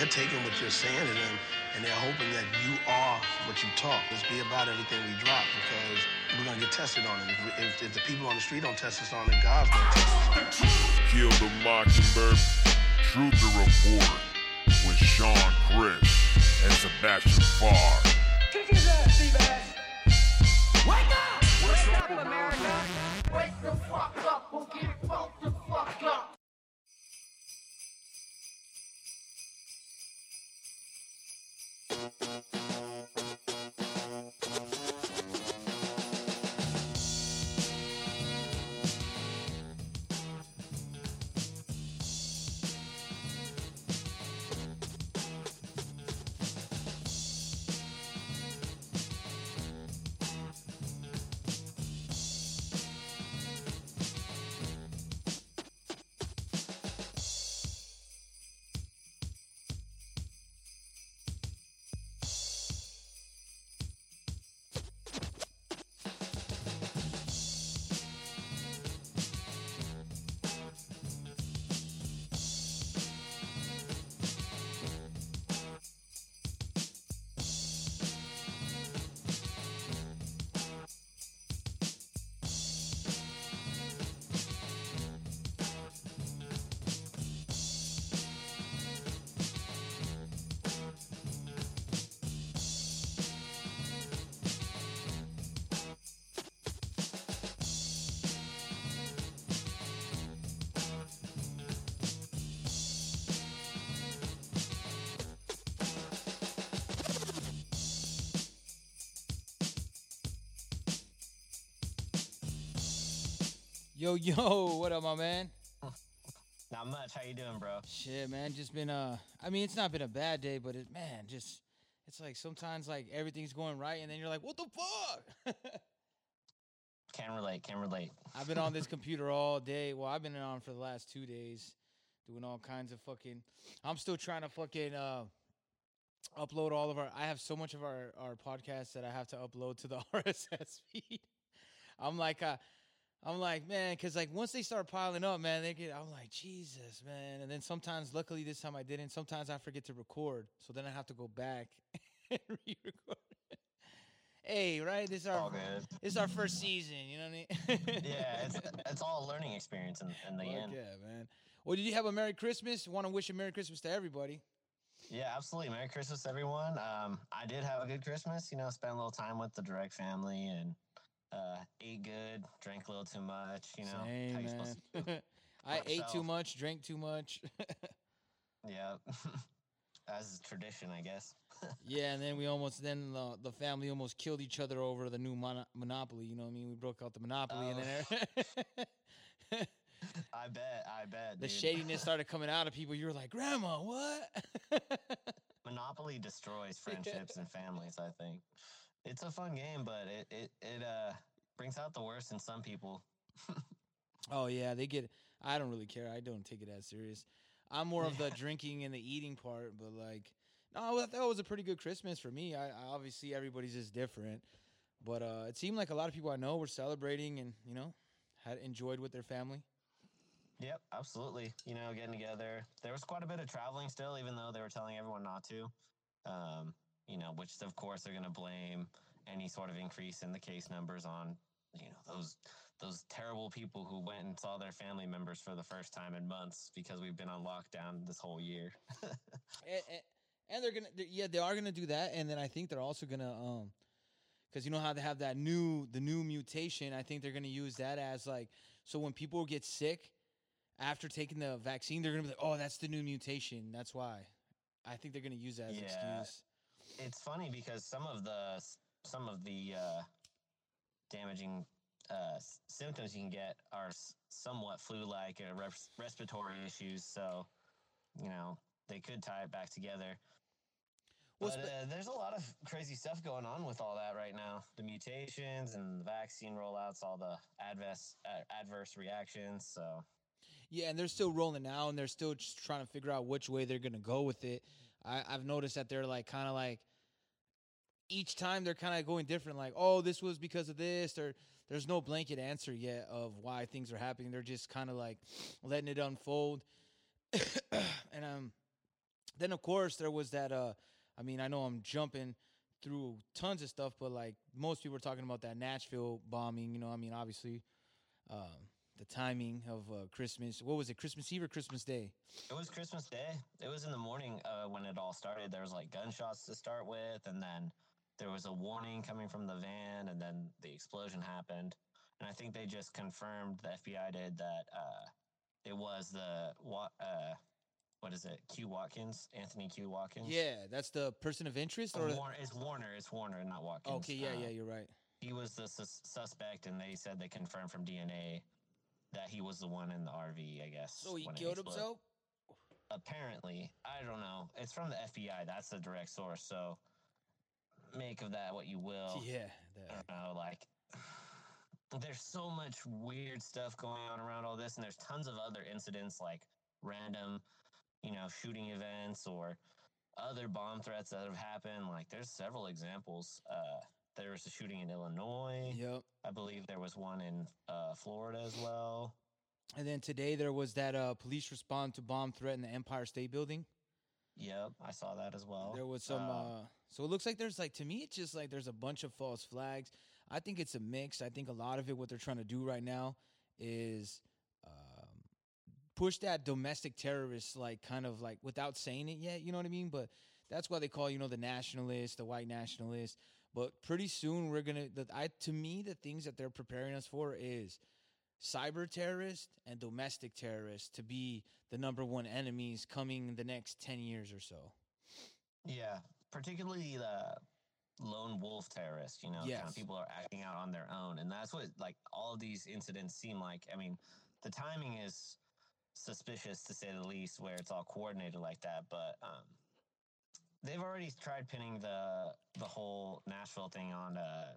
They're taking what you're saying to them and they're hoping that you are what you talk. Let's be about everything we drop because we're gonna get tested on it. If, if, if the people on the street don't test us on it, God's gonna test us. Kill the Mockingbird, Truth to Report with Sean Chris and Sebastian Farr. Kick his ass, Seabass. Wake up! Wake up, America! Wake the fuck up or get fucked the fuck up! Música Yo, yo, what up, my man? Not much. How you doing, bro? Shit, man, just been uh I mean, it's not been a bad day, but it man, just it's like sometimes like everything's going right and then you're like, "What the fuck?" Can relate. Can relate. I've been on this computer all day. Well, I've been on for the last 2 days doing all kinds of fucking I'm still trying to fucking uh upload all of our I have so much of our our podcasts that I have to upload to the RSS feed. I'm like uh I'm like, man, because like once they start piling up, man, they get. I'm like, Jesus, man. And then sometimes, luckily, this time I didn't. Sometimes I forget to record, so then I have to go back and re-record. hey, right? This is our All good. this is our first season. You know what I mean? Yeah, it's it's all a learning experience in, in the Fuck end. yeah, man. Well, did you have a Merry Christmas? Want to wish a Merry Christmas to everybody? Yeah, absolutely. Merry Christmas, everyone. Um, I did have a good Christmas. You know, spent a little time with the direct family and uh, ate good, drank a little too much. You know, Same, how you supposed to I ate too much, drank too much. Yeah, as tradition, I guess. yeah, and then we almost then the, the family almost killed each other over the new mono- monopoly. You know what I mean? We broke out the monopoly, and then I bet. I bet. the dude. shadiness started coming out of people. You were like, "Grandma, what?" Monopoly destroys friendships and families. I think it's a fun game, but it it it uh brings out the worst in some people. oh yeah, they get. I don't really care. I don't take it as serious. I'm more of the drinking and the eating part, but like, no, I thought it was a pretty good Christmas for me. I, I obviously everybody's just different, but uh, it seemed like a lot of people I know were celebrating and you know had enjoyed with their family. Yep, absolutely. You know, getting together. There was quite a bit of traveling still, even though they were telling everyone not to. Um, you know, which of course they're going to blame any sort of increase in the case numbers on, you know, those those terrible people who went and saw their family members for the first time in months because we've been on lockdown this whole year. and, and, and they're gonna yeah they are gonna do that and then i think they're also gonna um because you know how they have that new the new mutation i think they're gonna use that as like so when people get sick after taking the vaccine they're gonna be like oh that's the new mutation that's why i think they're gonna use that as an Yeah. excuse it's funny because some of the some of the uh, damaging uh, symptoms you can get are somewhat flu-like or res- respiratory issues. So, you know, they could tie it back together. Well, but uh, there's a lot of crazy stuff going on with all that right now. The mutations and the vaccine rollouts, all the adverse uh, adverse reactions. So Yeah, and they're still rolling out, and they're still just trying to figure out which way they're gonna go with it. I, I've noticed that they're like kind of like each time they're kind of going different. Like, oh, this was because of this, or there's no blanket answer yet of why things are happening. They're just kind of like letting it unfold. and um, then of course there was that. Uh, I mean, I know I'm jumping through tons of stuff, but like most people are talking about that Nashville bombing. You know, I mean, obviously. Um, the timing of uh, Christmas. What was it? Christmas Eve or Christmas Day? it was Christmas Day. It was in the morning uh, when it all started. There was like gunshots to start with, and then there was a warning coming from the van, and then the explosion happened. And I think they just confirmed the FBI did that uh, it was the what uh, what is it? Q Watkins, Anthony Q Watkins. Yeah, that's the person of interest, Or Warner, it's Warner. It's Warner, not Watkins. okay, yeah, Uh, yeah, you're right. He was the sus- suspect, and they said they confirmed from DNA that he was the one in the RV. I guess. So he killed himself. Apparently, I don't know. It's from the FBI. That's the direct source. So make of that what you will. Yeah, I that, don't know. Like, there's so much weird stuff going on around all this, and there's tons of other incidents like random, you know, shooting events or other bomb threats that have happened. Like, there's several examples. Uh, there was a shooting in Illinois. yep. I believe there was one in uh, Florida as well. And then today there was that uh, police respond to bomb threat in the Empire State Building. Yep, I saw that as well. There was some. So it looks like there's like to me, it's just like there's a bunch of false flags. I think it's a mix. I think a lot of it, what they're trying to do right now, is um, push that domestic terrorist, like kind of like without saying it yet. You know what I mean? But that's why they call you know the nationalists, the white nationalists. But pretty soon we're gonna. The, I to me, the things that they're preparing us for is cyber terrorists and domestic terrorists to be the number one enemies coming in the next 10 years or so. Yeah, particularly the lone wolf terrorists, you know, kind of people are acting out on their own. And that's what, like, all of these incidents seem like. I mean, the timing is suspicious to say the least, where it's all coordinated like that. But um, they've already tried pinning the the whole Nashville thing on uh,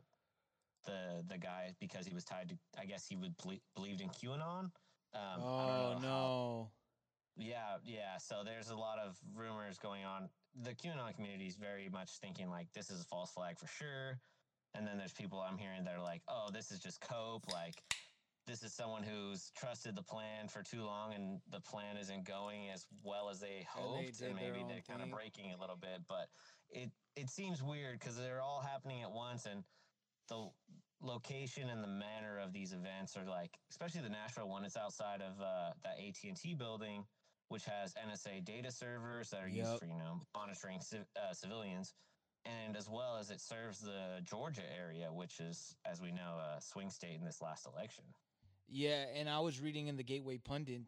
the the guy because he was tied to, I guess he would ble- believed in QAnon. Um, oh, know how- no. yeah, yeah. So there's a lot of rumors going on. The QAnon community is very much thinking like this is a false flag for sure. And then there's people I'm hearing that are like, oh, this is just cope. Like, this is someone who's trusted the plan for too long and the plan isn't going as well as they And they hoped. And, maybe they're kind of breaking a little bit. But it, it seems weird because they're all happening at once. And the location and the manner of these events are like, especially the Nashville one, it's outside of uh, that AT&T building, which has NSA data servers that are used for, you know, monitoring civ- uh, civilians. And as well as it serves the Georgia area, which is, as we know, a swing state in this last election. Yeah, and I was reading in the Gateway Pundit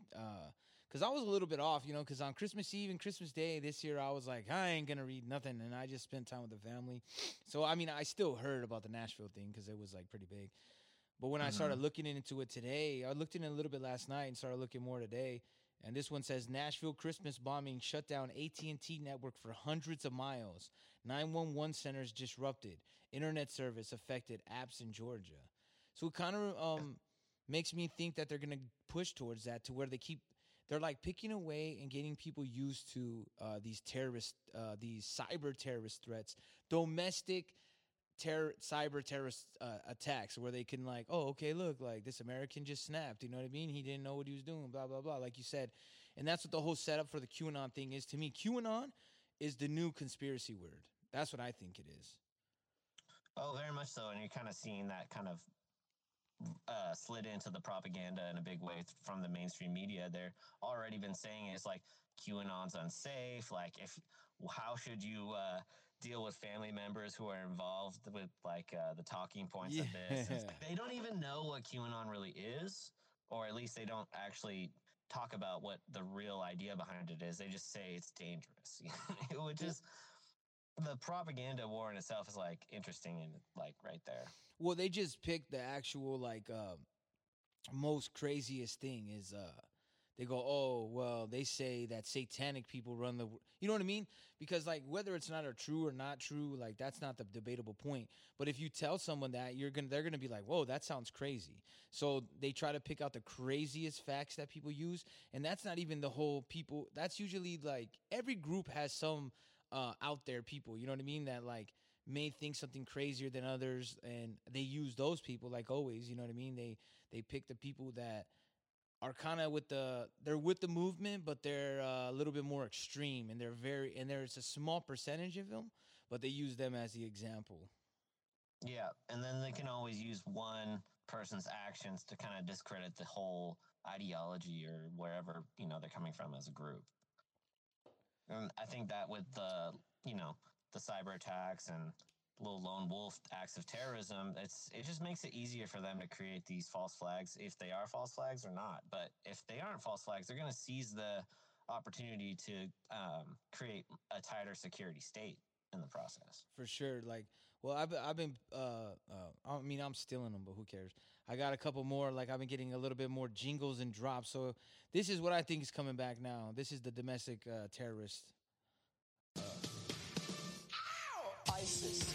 because I was a little bit off, you know, because on Christmas Eve and Christmas Day this year, I was like, I ain't going to read nothing. And I just spent time with the family. So, I mean, I still heard about the Nashville thing because it was like pretty big. But when I started looking into it today, I looked in it a little bit last night and started looking more today. And this one says Nashville Christmas bombing shut down AT&T network for hundreds of miles. 911 centers disrupted. Internet service affected. Apps in Georgia. So it kind of um, makes me think that they're going to push towards that to where they keep they're like picking away and getting people used to uh, these terrorist uh, these cyber terrorist threats domestic terror cyber terrorist uh, attacks where they can like oh okay look like this american just snapped you know what i mean he didn't know what he was doing blah blah blah like you said and that's what the whole setup for the qanon thing is to me qanon is the new conspiracy word that's what i think it is Oh, very much so. And you're kind of seeing that kind of uh, slid into the propaganda in a big way from the mainstream media. They're already been saying it's like QAnon's unsafe. Like, if how should you uh, deal with family members who are involved with like uh, the talking points of this? They don't even know what QAnon really is, or at least they don't actually talk about what the real idea behind it is. They just say it's dangerous, which is the propaganda war in itself is like interesting and like right there. Well, they just picked the actual like uh, most craziest thing is uh they go, oh, well, they say that satanic people run the, you know what I mean? Because like whether it's not a true or not true, like that's not the debatable point. But if you tell someone that, you're gonna, they're gonna be like, whoa, that sounds crazy. So they try to pick out the craziest facts that people use, and that's not even the whole people. That's usually like every group has some uh, out there people. You know what I mean? That like may think something crazier than others, and they use those people like always. You know what I mean? They they pick the people that are kind of with the they're with the movement, but they're uh, a little bit more extreme, and they're very and there's a small percentage of them, but they use them as the example. Yeah, and then they can always use one person's actions to kind of discredit the whole ideology or wherever you know they're coming from as a group. And I think that with the you know the cyber attacks and little lone wolf acts of terrorism, it's it just makes it easier for them to create these false flags if they are false flags or not. But if they aren't false flags, they're going to seize the opportunity to um, create a tighter security state in the process. For sure. Like, well, I've I've been, uh, uh, I mean, I'm stealing them, but who cares? I got a couple more. Like, I've been getting a little bit more jingles and drops. So this is what I think is coming back now. This is the domestic uh, terrorist. ISIS.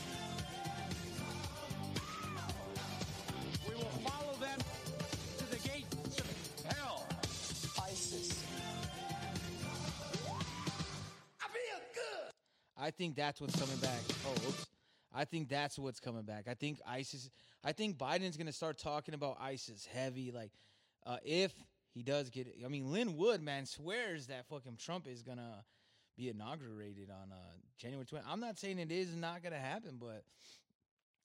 We will follow them to the gates of hell. ISIS. I feel good. I think that's what's coming back. Oh, oops. I think that's what's coming back. I think ISIS. I think Biden's gonna start talking about ISIS heavy. Like, uh, if he does get, it. I mean, Lin Wood, man, swears that fucking Trump is gonna be inaugurated on uh, January 20th. I'm not saying it is not gonna happen, but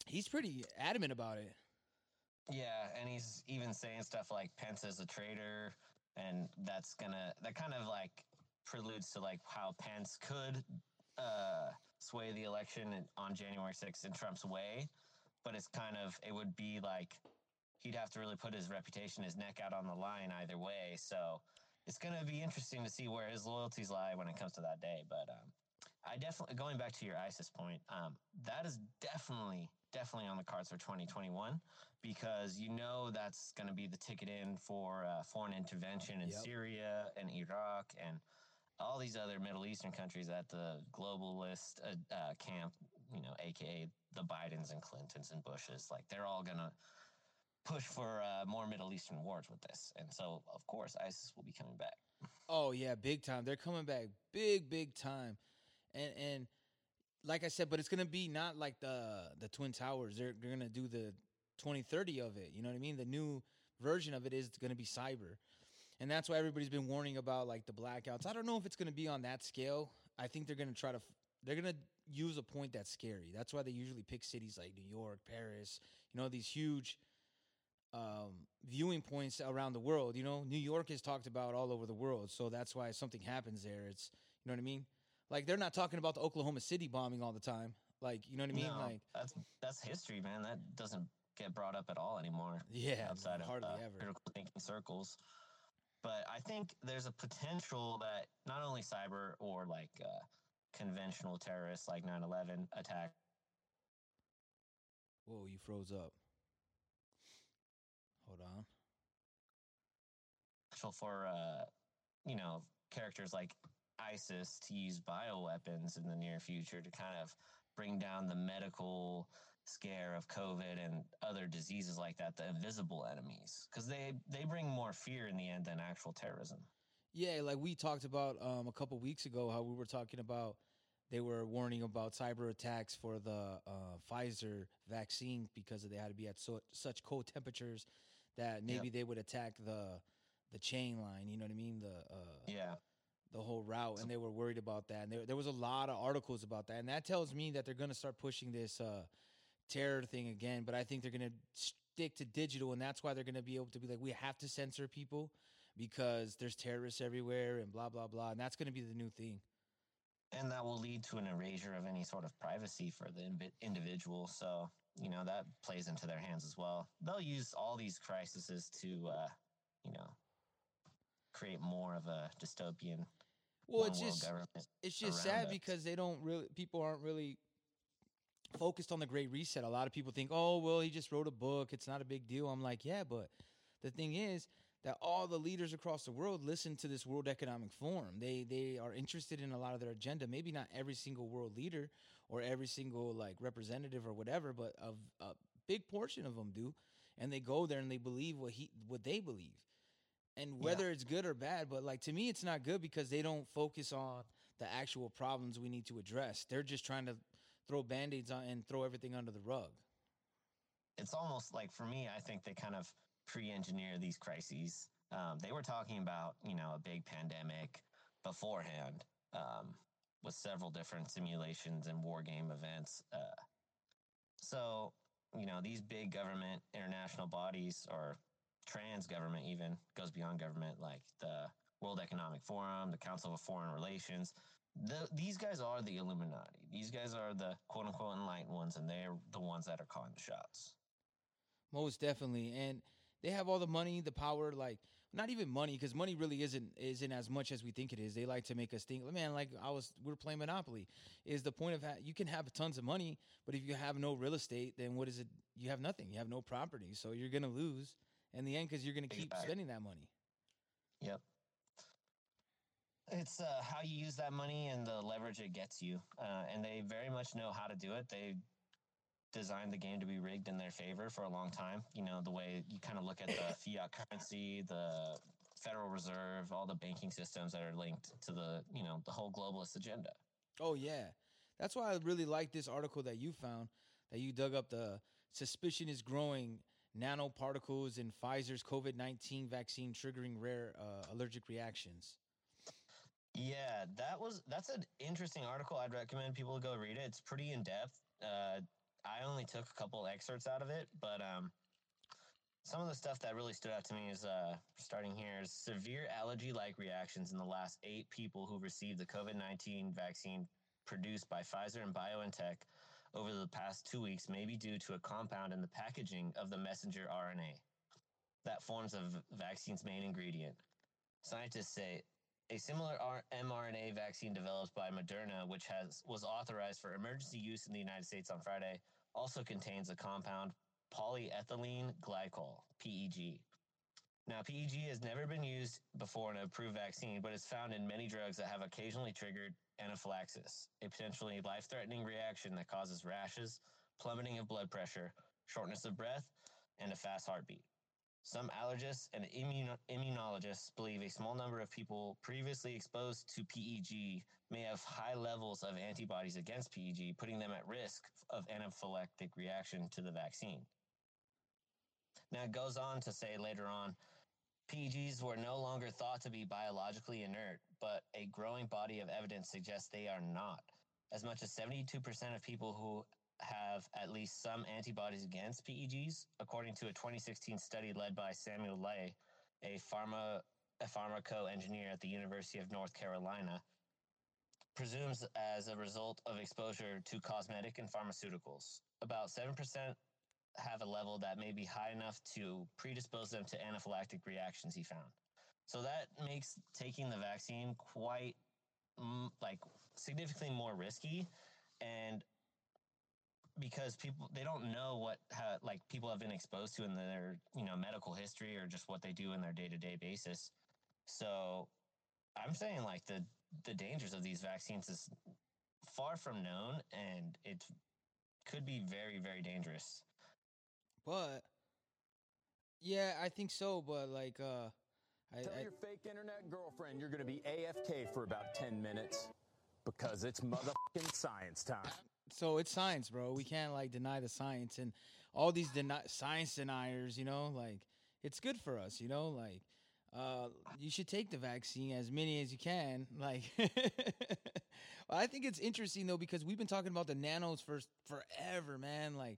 he's pretty adamant about it. Yeah, and he's even saying stuff like Pence is a traitor, and that's gonna that kind of like preludes to like how Pence could uh, sway the election on January 6th in Trump's way, but it's kind of it would be like he'd have to really put his reputation, his neck out on the line either way. So it's gonna be interesting to see where his loyalties lie when it comes to that day. But um, I definitely going back to your ISIS point, um, that is definitely definitely on the cards for 2021 because you know that's going to be the ticket in for uh, foreign intervention in Yep. Syria and Iraq and all these other Middle Eastern countries at the globalist uh, uh, camp, you know, aka the Bidens and Clintons and Bushes, like they're all going to push for uh, more Middle Eastern wars with this. And so, of course, ISIS will be coming back. Oh yeah, big time. They're coming back, big big time, and and like I said, but it's gonna be not like the the Twin Towers. They're they're gonna do the 2030 of it. You know what I mean? The new version of it is gonna be cyber, and that's why everybody's been warning about like the blackouts. I don't know if it's gonna be on that scale. I think they're gonna try to. They're gonna use a point that's scary. That's why they usually pick cities like New York, Paris. You know these huge um, viewing points around the world. You know, New York is talked about all over the world, so that's why if something happens there. It's you know what I mean. Like they're not talking about the Oklahoma City bombing all the time. Like you know what I mean. No, Like that's that's history, man. That doesn't get brought up at all anymore. yeah, outside of hardly uh, ever. critical thinking circles. But I think there's a potential that not only cyber or like uh, conventional terrorists like 9/11 attack Whoa, you froze up. Hold on. for uh, you know characters like ISIS to use bioweapons in the near future to kind of bring down the medical scare of COVID and other diseases like that, the invisible enemies, because they they bring more fear in the end than actual terrorism. Yeah, like we talked about um, a couple weeks ago, how we were talking about they were warning about cyber attacks for the uh, Pfizer vaccine because they had to be at so, such cold temperatures that maybe they would attack the the chain line. You know what I mean? The uh, Yeah. the whole route, and they were worried about that. And there, there was a lot of articles about that, and that tells me that they're going to start pushing this uh, terror thing again. But I think they're going to stick to digital, and that's why they're going to be able to be like, we have to censor people because there's terrorists everywhere, and blah blah blah. And that's going to be the new thing. and that will lead to an erasure of any sort of privacy for the individual. So you know that plays into their hands as well. They'll use all these crises to, uh, you know, create more of a dystopian Well, it's just government. it's just sad us. because they don't really people aren't really focused on the great reset a lot of people think oh well he just wrote a book it's not a big deal i'm like yeah but the thing is that all the leaders across the world listen to this World Economic Forum. They they are interested in a lot of their agenda. Maybe not every single world leader or every single like representative or whatever, but of a big portion of them do. And they go there and they believe what he what they believe. And Yeah. whether it's good or bad, but like to me it's not good because they don't focus on the actual problems we need to address. They're just trying to throw band-aids on and throw everything under the rug. it's almost like for me, I think they kind of pre-engineer these crises. Um, they were talking about you know a big pandemic beforehand um, with several different simulations and war game events. Uh, so you know these big government international bodies or trans government even goes beyond government like the World Economic Forum, the Council of Foreign Relations. The, these guys are the Illuminati. These guys are the quote unquote enlightened ones, and they're the ones that are calling the shots. Most definitely, and they have all the money, the power. Like not even money, because money really isn't isn't as much as we think it is. They like to make us think, man. Like I was, we are playing Monopoly. Is the point of ha- you can have tons of money, but if you have no real estate, then what is it? You have nothing. You have no property, so you're gonna lose in the end because you're gonna keep spending that money. Yep. It's uh, how you use that money and the leverage it gets you. Uh, and they very much know how to do it. They designed the game to be rigged in their favor for a long time. You know, the way you kind of look at the fiat currency, the Federal Reserve, all the banking systems that are linked to the, you know, the whole globalist agenda. Oh yeah, that's why I really like this article that you found that you dug up. The suspicion is growing nanoparticles in Pfizer's COVID nineteen vaccine triggering rare uh, allergic reactions. Yeah, that was that's an interesting article. I'd recommend people go read it. It's pretty in depth. Uh, I only took a couple excerpts out of it, but um, some of the stuff that really stood out to me is uh, starting here is severe allergy-like reactions in the last eight people who received the COVID nineteen vaccine produced by Pfizer and BioNTech over the past two weeks may be due to a compound in the packaging of the messenger RNA that forms v- vaccine's main ingredient. Scientists say a similar mRNA vaccine developed by Moderna, which has was authorized for emergency use in the United States on Friday, also contains a compound polyethylene glycol (PEG). Now, PEG has never been used before in an approved vaccine, but is found in many drugs that have occasionally triggered anaphylaxis, a potentially life-threatening reaction that causes rashes, plummeting of blood pressure, shortness of breath, and a fast heartbeat. Some allergists and immuno- immunologists believe a small number of people previously exposed to PEG may have high levels of antibodies against PEG, putting them at risk of anaphylactic reaction to the vaccine. Now, it goes on to say later on PEGs were no longer thought to be biologically inert, but a growing body of evidence suggests they are not. As much as 72% of people who have at least some antibodies against PEGs, according to a 2016 study led by Samuel Lai, a pharma a pharmaco engineer at the University of North Carolina, presumes as a result of exposure to cosmetic and pharmaceuticals. About 7% have a level that may be high enough to predispose them to anaphylactic reactions, he found. So that makes taking the vaccine quite mm, like significantly more risky and because people they don't know what how, like people have been exposed to in their you know medical history or just what they do in their day-to-day basis so i'm saying like the the dangers of these vaccines is far from known and it could be very very dangerous But yeah, I think so. But like, uh, I, Tell I your fake internet girlfriend you're going to be AFK for about 10 minutes because it's motherfucking science time. so it's science, bro. We can't like deny the science and all these deni- science deniers. You know, like it's good for us. You know, like uh, you should take the vaccine as many as you can. Like, I think it's interesting though because we've been talking about the nanos for forever, man. Like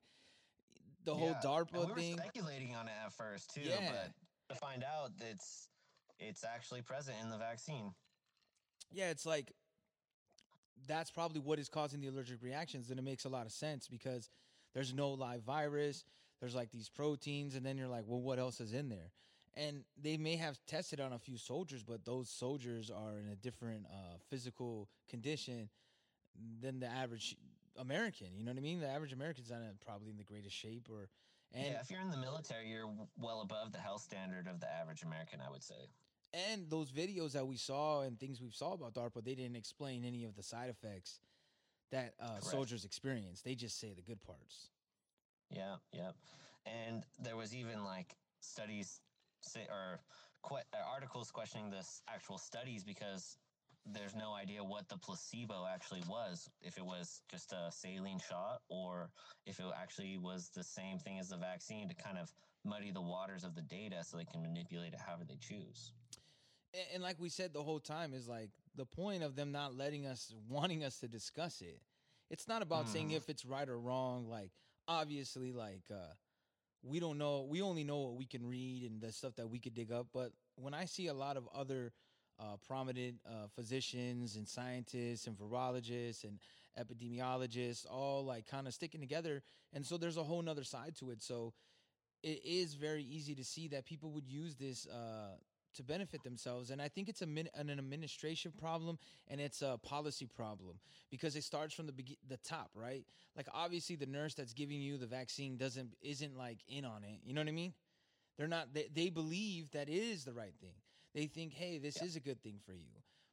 the whole Yeah, and DARPA we were thing. speculating on it at first too Yeah. but to find out it's it's actually present in the vaccine yeah, it's like that's probably what is causing the allergic reactions. And it makes a lot of sense because there's no live virus. There's like these proteins, and then you're like, well, what else is in there? And they may have tested on a few soldiers, but those soldiers are in a different uh, physical condition than the average American. You know what I mean? The average American's not in- probably in the greatest shape or And yeah, if you're in the military, you're well above the health standard of the average American, I would say. and those videos that we saw and things we saw about DARPA, they didn't explain any of the side effects that uh, soldiers experience. They just say the good parts. Yeah, yeah. And there was even like studies say or que- uh, articles questioning this actual studies because there's no idea what the placebo actually was. If it was just a saline shot or if it actually was the same thing as the vaccine to kind of muddy the waters of the data so they can manipulate it however they choose. And, and like we said the whole time is like the point of them not letting us wanting us to discuss it. It's not about saying Mhm. if it's right or wrong. Like obviously, like uh, we don't know. We only know what we can read and the stuff that we could dig up. But when I see a lot of other uh, prominent uh, physicians and scientists and virologists and epidemiologists all like kind of sticking together, and so there's a whole nother side to it. So it is very easy to see that people would use this uh, to benefit themselves. And I think it's a min- an administration problem and it's a policy problem because it starts from the begi- the top, right? Like obviously the nurse that's giving you the vaccine doesn't isn't like in on it. You know what I mean? They're not. They, they believe that it is the right thing. They think, hey, this is a good thing for you.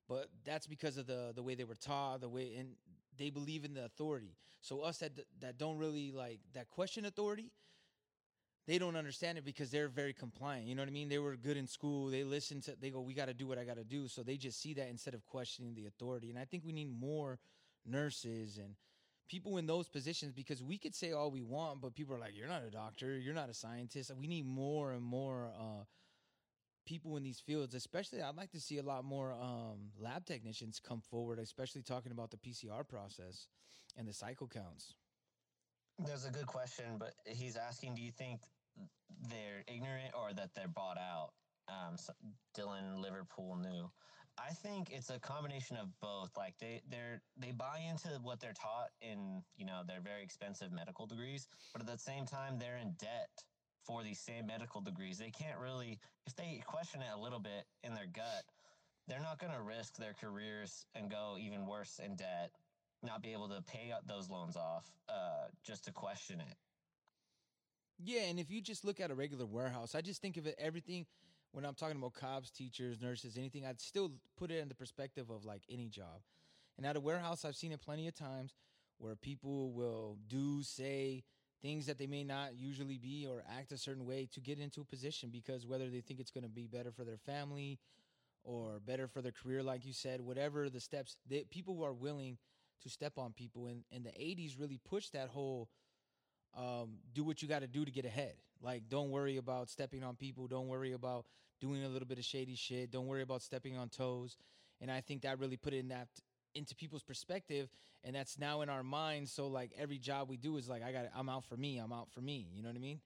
But that's because of the the way they were taught, the way and they believe in the authority. So us that that don't really like that question authority, they don't understand it because they're very compliant. You know what I mean? They were good in school. They listen to. They go, "We got to do what I got to do." So they just see that instead of questioning the authority. And I think we need more nurses and people in those positions because we could say all we want, but people are like, "You're not a doctor. You're not a scientist." We need more and more uh, people in these fields. Especially, I'd like to see a lot more um, lab technicians come forward, especially talking about the PCR process and the cycle counts. There's a good question, but he's asking, do you think they're ignorant or that they're bought out? Um, so Dylan Liverpool knew. I think it's a combination of both. Like they they're they buy into what they're taught in you know their very expensive medical degrees, but at the same time they're in debt for these same medical degrees. They can't really if they question it a little bit in their gut, they're not going to risk their careers and go even worse in debt not be able to pay those loans off uh, just to question it. Yeah, and if you just look at a regular warehouse, I just think of it everything when I'm talking about cops, teachers, nurses, anything, I'd still put it in the perspective of like any job. And at a warehouse, I've seen it plenty of times where people will do, say things that they may not usually be or act a certain way to get into a position because whether they think it's going to be better for their family or better for their career, like you said, whatever the steps, that people who are willing to step on people. And, and the 80s really pushed that whole um, do what you got to do to get ahead. Like, don't worry about stepping on people. Don't worry about doing a little bit of shady shit. Don't worry about stepping on toes. And I think that really put it in that into people's perspective, and that's now in our minds. So like every job we do is like I got I'm out for me. I'm out for me. You know what I mean?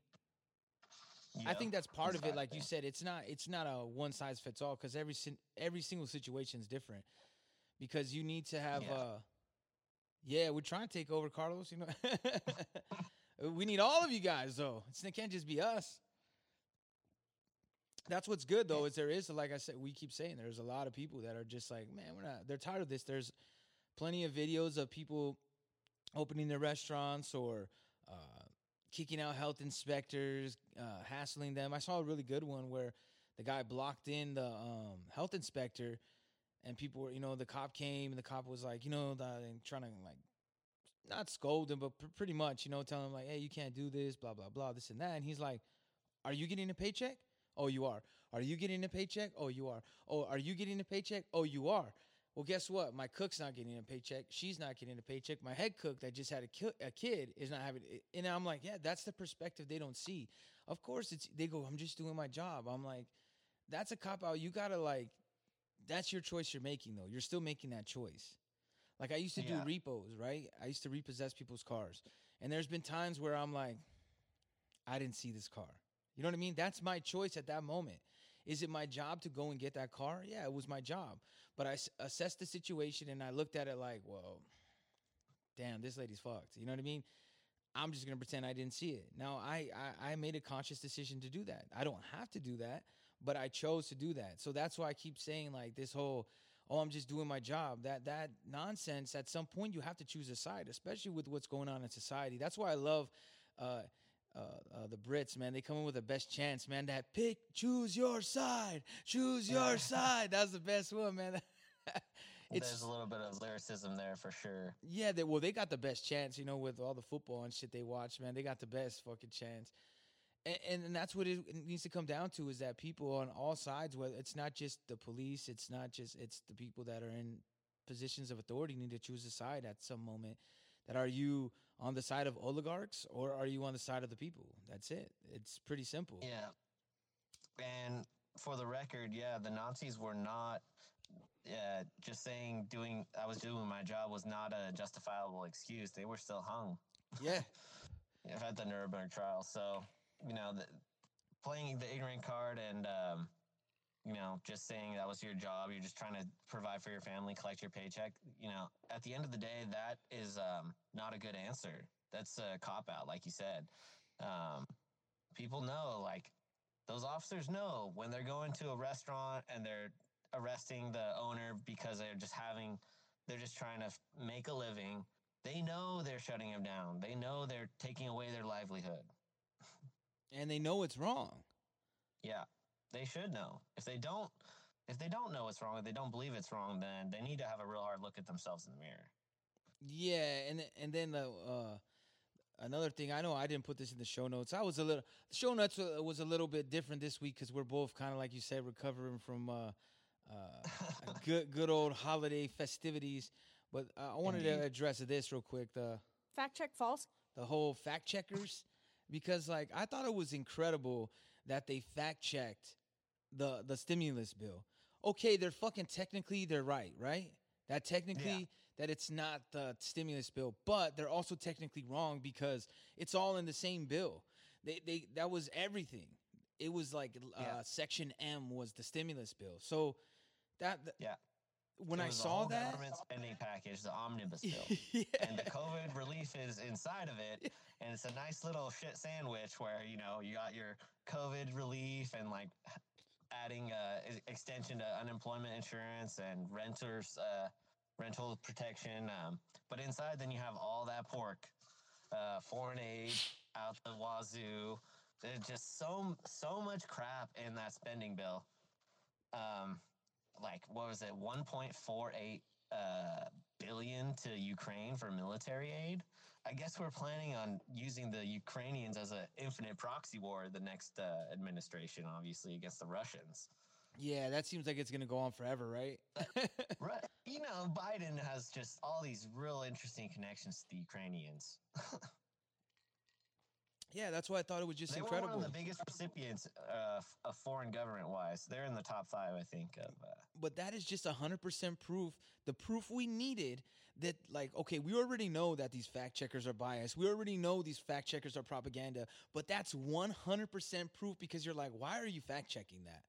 I think that's part of it. Like you said, it's not it's not a one size fits all because every sin- every single situation is different. Because you need to have Yeah. uh yeah, we're trying to take over Carlos, you know. we need all of you guys though. It can't just be us. That's what's good though, is there is like I said, we keep saying there's a lot of people that are just like, man, we're not they're tired of this. There's plenty of videos of people opening their restaurants or uh, kicking out health inspectors, uh, hassling them. I saw a really good one where the guy blocked in the um, health inspector, and people were, you know, the cop came and the cop was like, you know, the, trying to like not scold him, but pr- pretty much, you know, telling him like, hey, you can't do this, blah blah blah, this and that. And he's like, are you getting a paycheck? Oh, you are. Are you getting a paycheck? Oh, you are. Oh, are you getting a paycheck? Oh, you are. Well, guess what? My cook's not getting a paycheck. She's not getting a paycheck. My head cook that just had a, ki- a kid is not having. it. And I'm like, yeah, that's the perspective they don't see. Of course, it's they go, I'm just doing my job. I'm like, that's a cop out. You gotta like, that's your choice you're making though. You're still making that choice. Like I used to Yeah. do repos, right? I used to repossess people's cars, and there's been times where I'm like, I didn't see this car. You know what I mean? That's my choice at that moment. Is it my job to go and get that car? Yeah, it was my job. But I s- assessed the situation and I looked at it like, well, damn, this lady's fucked. You know what I mean? I'm just gonna pretend I didn't see it. Now I, I I made a conscious decision to do that. I don't have to do that, but I chose to do that. So that's why I keep saying like this whole, oh, I'm just doing my job. That that nonsense. At some point, you have to choose a side, especially with what's going on in society. That's why I love. Uh, uh, uh, the Brits, man, they come in with the best chance, man. That pick, choose your side, choose your side. That's the best one, man. it's There's a little bit of lyricism there for sure. yeah, they well, they got the best chance, you know, with all the football and shit they watch, man. They got the best fucking chance. And, and, that's what it it needs to come down to is that people on all sides, whether it's not just the police, it's not just it's the people that are in positions of authority need to choose a side at some moment. That are you on the side of oligarchs or are you on the side of the people? That's it. It's pretty simple. Yeah. And for the record, yeah, the Nazis were not uh, just saying doing I was doing my job was not a justifiable excuse. They were still hung Yeah. at the Nuremberg trial. So, you know, the, playing the ignorant card and um, you know, just saying that was your job, you're just trying to provide for your family, collect your paycheck, you know, at the end of the day, that is um, not a good answer. That's a cop out, like you said. Um, people know, like, those officers know when they're going to a restaurant and they're arresting the owner because they're just having, they're just trying to make a living. They know they're shutting him down. They know they're taking away their livelihood. And they know it's wrong. Yeah, they should know. If they don't, if they don't know it's wrong, if they don't believe it's wrong, then they need to have a real hard look at themselves in the mirror. Yeah, and and then the uh, another thing I know I didn't put this in the show notes. I was a little the show notes uh, was a little bit different this week because we're both kind of like you said recovering from uh, uh, good good old holiday festivities. But uh, I wanted to address this real quick the Fact check false. the whole fact checkers because like I thought it was incredible that they fact checked the the stimulus bill. Okay, they're fucking technically they're right, right? That technically that it's not the stimulus bill, but they're also technically wrong because it's all in the same bill. They they that was everything. It was like uh, Yeah. section M was the stimulus bill. So that th- Yeah. When I saw that government spending package, the omnibus bill, yeah. and the COVID relief is inside of it, and it's a nice little shit sandwich where you know you got your COVID relief and like adding uh, extension to unemployment insurance and renters uh, rental protection. Um, but inside, then you have all that pork, uh, foreign aid out the wazoo. There's just so so much crap in that spending bill. Um, like what was it 1.48 uh, billion to ukraine for military aid? I guess we're planning on using the ukrainians as an infinite proxy war the next uh, administration obviously against the russians. Yeah, that seems like it's gonna go on forever, right? right. You know biden has just all these real interesting connections to the ukrainians yeah, that's why I thought it was just they incredible. were one of the biggest recipients uh, of foreign government wise they're in the top five i think of uh, but that is just 100% proof the proof we needed that like okay we already know that these fact checkers are biased we already know these fact checkers are propaganda but that's 100% proof because you're like why are you fact checking that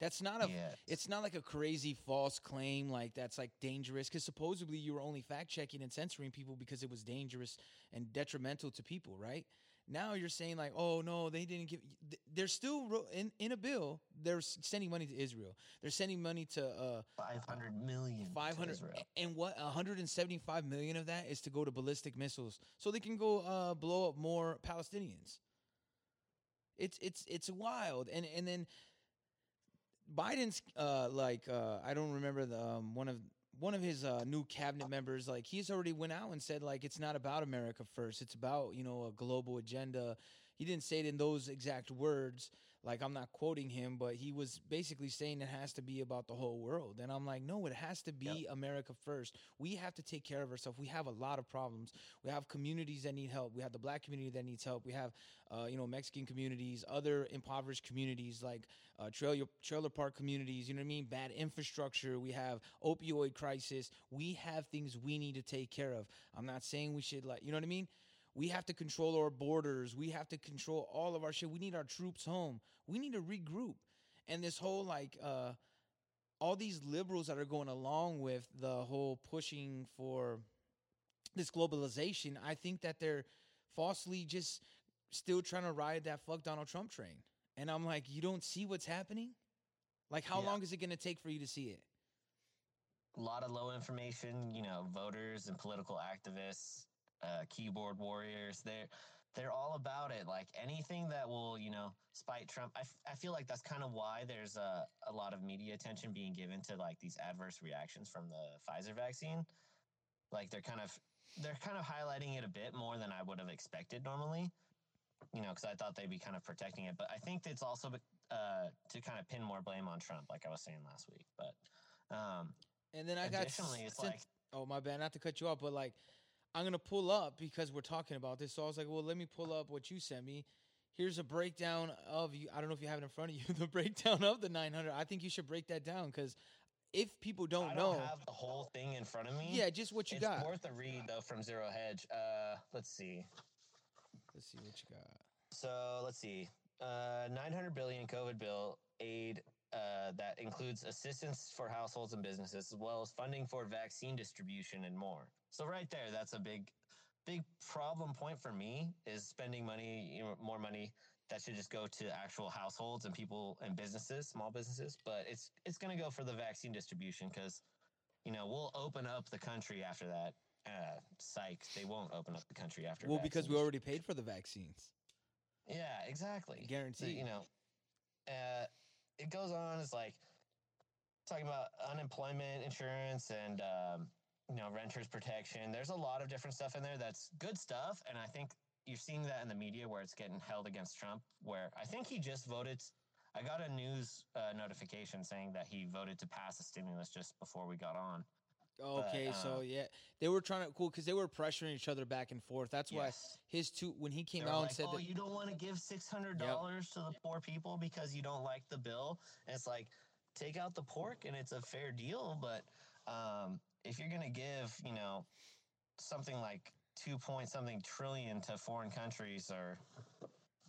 that's not a Yes. it's not like a crazy false claim like that's like dangerous because supposedly you were only fact checking and censoring people because it was dangerous and detrimental to people right now you're saying like oh no they didn't give they're still in, in a bill they're sending money to israel they're sending money to uh 500 million to 500 Israel. and what 175 million of that is to go to ballistic missiles so they can go uh, blow up more palestinians it's it's it's wild and and then biden's uh like uh i don't remember the um, one of one of his uh, new cabinet members like he's already went out and said like it's not about america first. It's about you know a global agenda. He didn't say it in those exact words like i'm not quoting him but he was basically saying it has to be about the whole world. And i'm like no it has to be america first. We have to take care of ourselves. We have a lot of problems. We have communities that need help. We have the black community that needs help. We have uh, you know mexican communities other impoverished communities like uh, trailer trailer park communities you know what i mean? Bad infrastructure. We have opioid crisis. We have things we need to take care of. I'm not saying we should like you know what i mean we have to control our borders. We have to control all of our shit. We need our troops home. We need to regroup. And this whole like uh all these liberals that are going along with the whole pushing for this globalization, I think that they're falsely just still trying to ride that fuck Donald Trump train. And I'm like, you don't see what's happening? Like how Yeah. long is it going to take for you to see it? a lot of low information, you know, voters and political activists, uh, keyboard warriors. They're they're all about it. Like anything that will, you know, spite Trump. I, f- I feel like that's kind of why there's a, a lot of media attention being given to like these adverse reactions from the Pfizer vaccine. Like they're kind of they're kind of highlighting it a bit more than I would have expected normally. You know, because I thought they'd be kind of protecting it, but I think it's also uh, to kind of pin more blame on Trump, like I was saying last week. But um, And then I got additionally, it's like oh my bad, not to cut you off, but like I'm gonna pull up because we're talking about this. So I was like, well, let me pull up what you sent me. Here's a breakdown of you. I don't know if you have it in front of you. The breakdown of the 900. I think you should break that down because if people don't I know, don't have the whole thing in front of me. yeah, just what you it's got. worth a read though from Zero Hedge. Uh, let's see. Let's see what you got. So let's see. Uh, 900 billion COVID bill aid uh, that includes assistance for households and businesses, as well as funding for vaccine distribution and more. So right there, that's a big, big problem point for me is spending money, you know, more money that should just go to actual households and people and businesses, small businesses. But it's it's going to go for the vaccine distribution because, you know, we'll open up the country after that. Uh, psych, they won't open up the country after. Well, because we already paid for the vaccines. yeah, exactly. Guaranteed. you know, uh, it goes on. It's like talking about unemployment insurance and um, you know renters protection. There's a lot of different stuff in there that's good stuff, and I think you're seeing that in the media where it's getting held against Trump. Where I think he just voted. I got a news uh, notification saying that he voted to pass a stimulus just before we got on. Okay, so uh, yeah, they were trying to cool because they were pressuring each other back and forth. That's why his two when he came out like, and said "Oh, that you don't want to give six hundred dollars to the poor people because you don't like the bill." And it's like, take out the pork, and it's a fair deal. But um, if you're gonna give, you know, something like two point something trillion to foreign countries or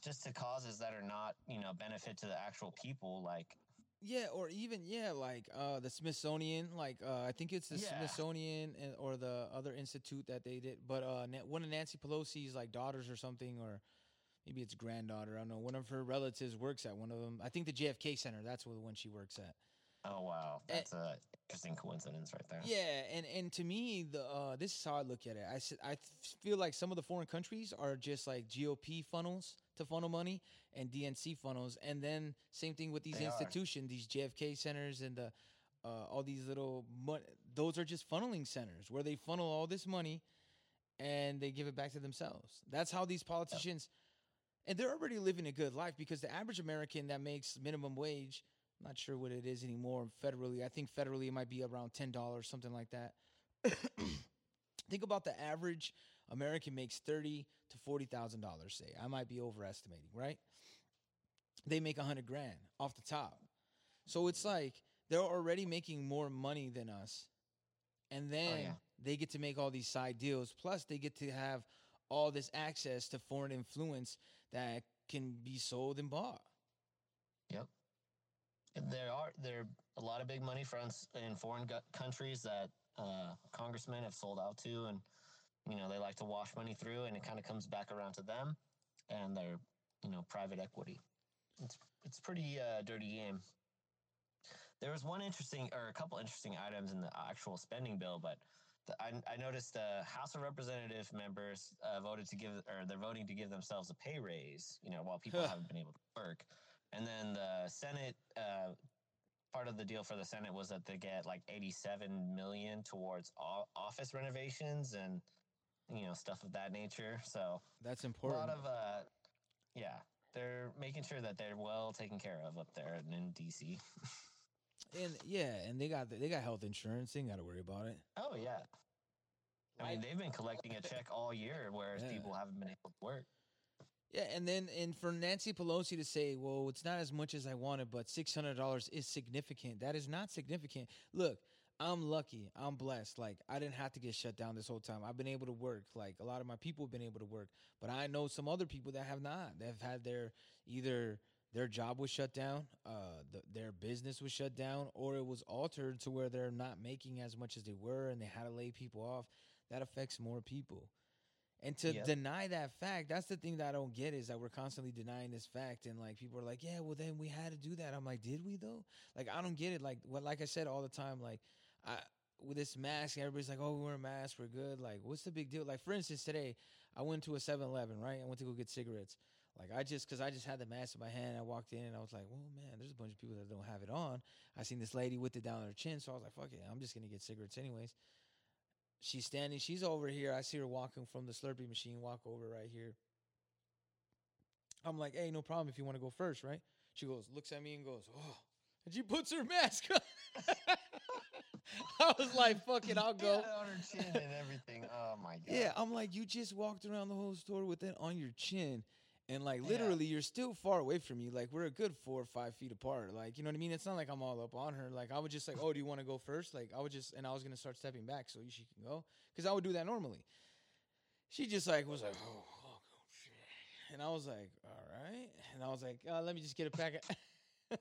just to causes that are not, you know, benefit to the actual people, like Yeah, or even yeah, like uh the Smithsonian, like uh I think it's the Yeah. Smithsonian and, or the other institute that they did, but uh one of Nancy Pelosi's like daughters or something, or maybe it's granddaughter. I don't know. One of her relatives works at one of them. I think the JFK Center. That's where the one she works at. Oh wow, that's a interesting coincidence right there. Yeah, and and to me, the uh, this is how I look at it. I I feel like some of the foreign countries are just like GOP funnels to funnel money and DNC funnels, and then same thing with these They are. institutions, these JFK centers and the uh, all these little mon- those are just funneling centers where they funnel all this money and they give it back to themselves. That's how these politicians, and they're already living a good life because the average American that makes minimum wage, not sure what it is anymore federally. I think federally it might be around ten dollars, something like that. think about the average American makes thirty to forty thousand dollars. Say I might be overestimating, right? They make a hundred grand off the top, so it's like they're already making more money than us, and oh, then yeah. they get to make all these side deals. Plus, they get to have all this access to foreign influence that can be sold and bought. Yep. There are there are a lot of big money fronts in foreign countries that uh, congressmen have sold out to, and you know they like to wash money through, and it kind of comes back around to them and their you know private equity. It's it's pretty uh, dirty game. There was one interesting or a couple interesting items in the actual spending bill, but the, I, I noticed the House of Representative members uh, voted to give or they're voting to give themselves a pay raise. You know, while people haven't been able to work. And then the Senate, uh, part of the deal for the Senate was that they get like 87 million towards office renovations and you know stuff of that nature. So That's important. a important. lot of uh, yeah, they're making sure that they're well taken care of up there in, in DC. and yeah, and they got they got health insurance. They ain't got to worry about it. Oh yeah. I mean, they've been collecting a check all year, whereas Yeah. people haven't been able to work. Yeah, and then and for Nancy Pelosi to say, "Well, it's not as much as I wanted, but six hundred dollars is significant." That is not significant. Look, I'm lucky. I'm blessed. Like I didn't have to get shut down this whole time. I've been able to work. Like a lot of my people have been able to work, but I know some other people that have not. They've had their either their job was shut down, uh, the, their business was shut down, or it was altered to where they're not making as much as they were, and they had to lay people off. That affects more people. And to Yep. deny that fact, that's the thing that I don't get is that we're constantly denying this fact. And like people are like, yeah, well then we had to do that. I'm like, did we though? Like I don't get it. Like what like I said all the time, like I with this mask, everybody's like, "Oh, we wear a mask, we're good." Like, what's the big deal? Like, for instance, today I went to a 7-Eleven, right? I went to go get cigarettes. Like, I just because I just had the mask in my hand, I walked in and I was like, "Well, man, there's a bunch of people that don't have it on." I seen this lady with it down her chin, so I was like, "Fuck it, I'm just gonna get cigarettes anyways." She's standing. She's over here. I see her walking from the Slurpee machine. Walk over right here. I'm like, "Hey, no problem. If you want to go first, right?" She goes, looks at me and goes, "Oh," and she puts her mask on. I was like, "Fuck it, I'll go." Yeah, on her chin and everything. Oh my god. Yeah, I'm like, you just walked around the whole store with it on your chin. And like Yeah. literally, you're still far away from me. Like we're a good four or five feet apart. Like you know what I mean? It's not like I'm all up on her. Like I would just like, oh, do you want to go first? Like I would just, and I was gonna start stepping back so she can go, because I would do that normally. She just like was like, oh, oh, oh, shit, and I was like, all right, and I was like, uh, let me just get a packet.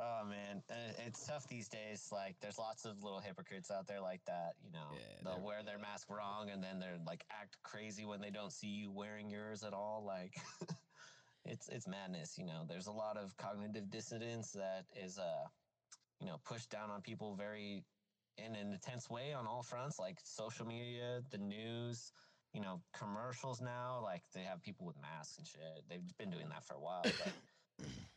Oh man, Uh, it's tough these days. Like, there's lots of little hypocrites out there like that. You know, Yeah, they'll wear their mask wrong, and then they're like act crazy when they don't see you wearing yours at all. Like, it's it's madness. You know, there's a lot of cognitive dissonance that is uh, you know, pushed down on people very in an intense way on all fronts, like social media, the news. You know, commercials now, like they have people with masks and shit. They've been doing that for a while, but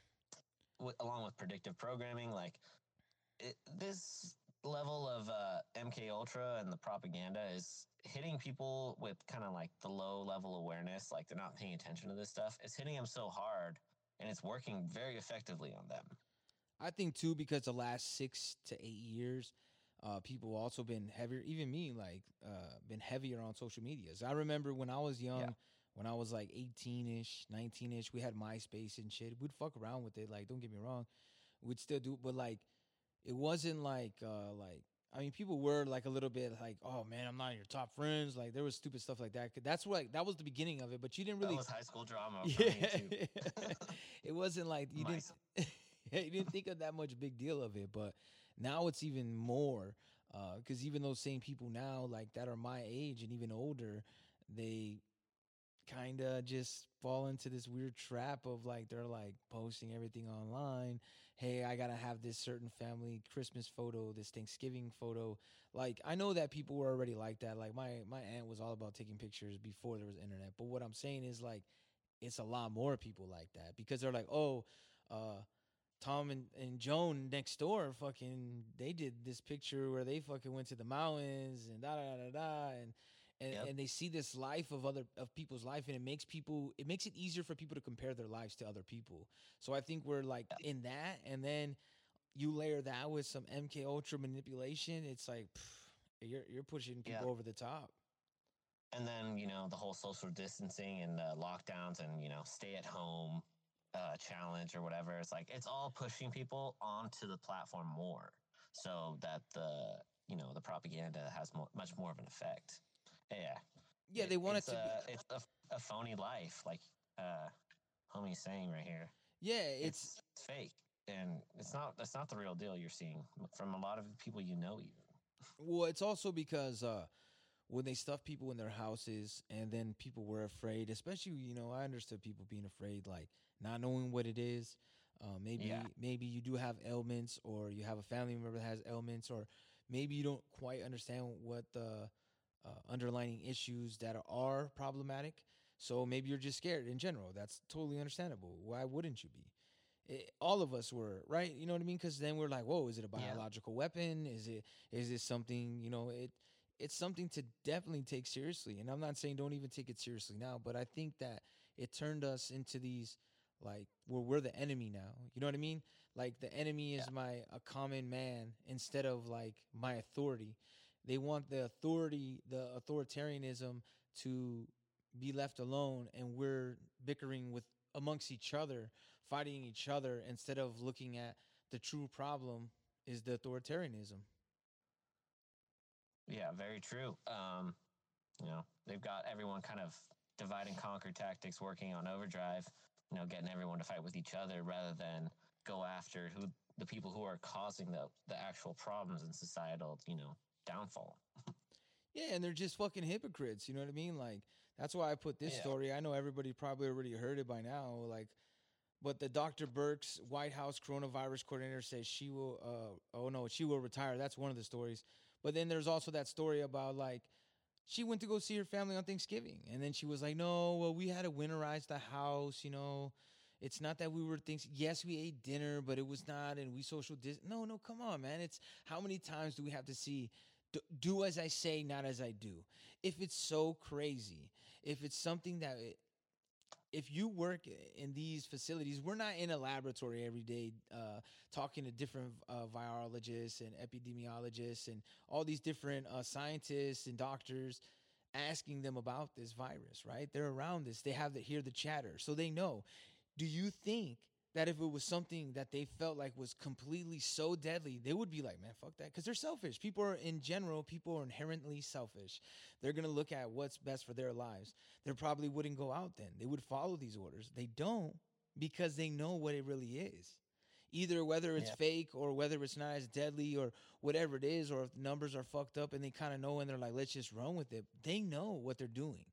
wi- along with predictive programming, like it, this level of uh, MK Ultra and the propaganda is hitting people with kind of like the low level awareness, like they're not paying attention to this stuff. It's hitting them so hard, and it's working very effectively on them. I think too because the last six to eight years, uh, people also been heavier. Even me, like, uh, been heavier on social medias. I remember when I was young, when I was like eighteen ish, nineteen ish, we had MySpace and shit. We'd fuck around with it. Like, don't get me wrong, we'd still do, but like, it wasn't like, uh, like. I mean, people were like a little bit like, "Oh man, I'm not your top friends." Like there was stupid stuff like that. That's what that was the beginning of it. But you didn't really That was high school drama. Yeah, it wasn't like you didn't you didn't think of that much big deal of it, but now it's even more because even those same people now, like that are my age and even older, they kind of just fall into this weird trap of like they're like posting everything online. Hey, I gotta have this certain family Christmas photo, this Thanksgiving photo. Like I know that people were already like that. Like my my aunt was all about taking pictures before there was internet. But what I'm saying is like it's a lot more people like that because they're like, oh, uh, Tom and, and Joan next door fucking they did this picture where they fucking went to the mountains and da da da da da and and, Yep. and they see this life of other of people's life and it makes people it makes it easier for people to compare their lives to other people. So I think we're like in that and then you layer that with some MK Ultra manipulation, it's like pff, you're you're pushing people Yeah. over the top. and then you know the whole social distancing and uh, lockdowns and you know stay at home uh, challenge or whatever it's like it's all pushing people onto the platform more so that the you know the propaganda has mo- much more of an effect yeah Yeah, they want it it's to be it's a, a phony life like uh homie's saying right here Yeah, it's it's, it's fake and it's not that's not the real deal you're seeing from a lot of people you know even Well, it's also because uh, when they stuff people in their houses and then people were afraid, especially, you know, I understood people being afraid, like not knowing what it is. Uh, maybe Yeah. maybe you do have ailments or you have a family member that has ailments or maybe you don't quite understand what the uh, underlying issues that are problematic. So maybe you're just scared in general. That's totally understandable. Why wouldn't you be? It, all of us were, right? You know what I mean? Because then we're like, whoa, is it a Yeah. biological weapon? Is it is this something? You know, it it's something to definitely take seriously. And I'm not saying don't even take it seriously now, but I think that it turned us into these like where we're the enemy now. You know what I mean? Like the enemy is my a common man instead of like my authority. They want the authority, the authoritarianism to be left alone and we're bickering with amongst each other, fighting each other instead of looking at the true problem is the authoritarianism. Yeah, very true. Um, you know, they've got everyone kind of divide and conquer tactics working on overdrive, you know, getting everyone to fight with each other rather than go after who the people who are causing the the actual problems in societal, you know, downfall. Yeah, and they're just fucking hypocrites. You know what I mean? Like that's why I put this Yeah. story. I know everybody probably already heard it by now. Like But the Dr. Birx White House coronavirus coordinator says she will. Uh, oh no, she will retire. That's one of the stories. But then there's also that story about like she went to go see her family on Thanksgiving, and then she was like, "No, well, we had to winterize the house. You know, it's not that we were things. Yes, we ate dinner, but it was not, and we social dis. No, no, come on, man. It's how many times do we have to see? Do, as I say, not as I do. If it's so crazy, if it's something that if you work in these facilities, we're not in a laboratory every day uh, talking to different uh, virologists and epidemiologists and all these different uh, scientists and doctors asking them about this virus, right? They're around this. They have to hear the chatter, so they know. Do you think that if it was something that they felt like was completely so deadly, they would be like, man, fuck that. Because they're selfish. People are, in general, people are inherently selfish. They're going to look at what's best for their lives. They probably wouldn't go out then. They would follow these orders. They don't because they know what it really is. Either whether it's Yeah. fake or whether it's not as deadly or whatever it is, or if numbers are fucked up and they kind of know and they're like, let's just run with it. They know what they're doing.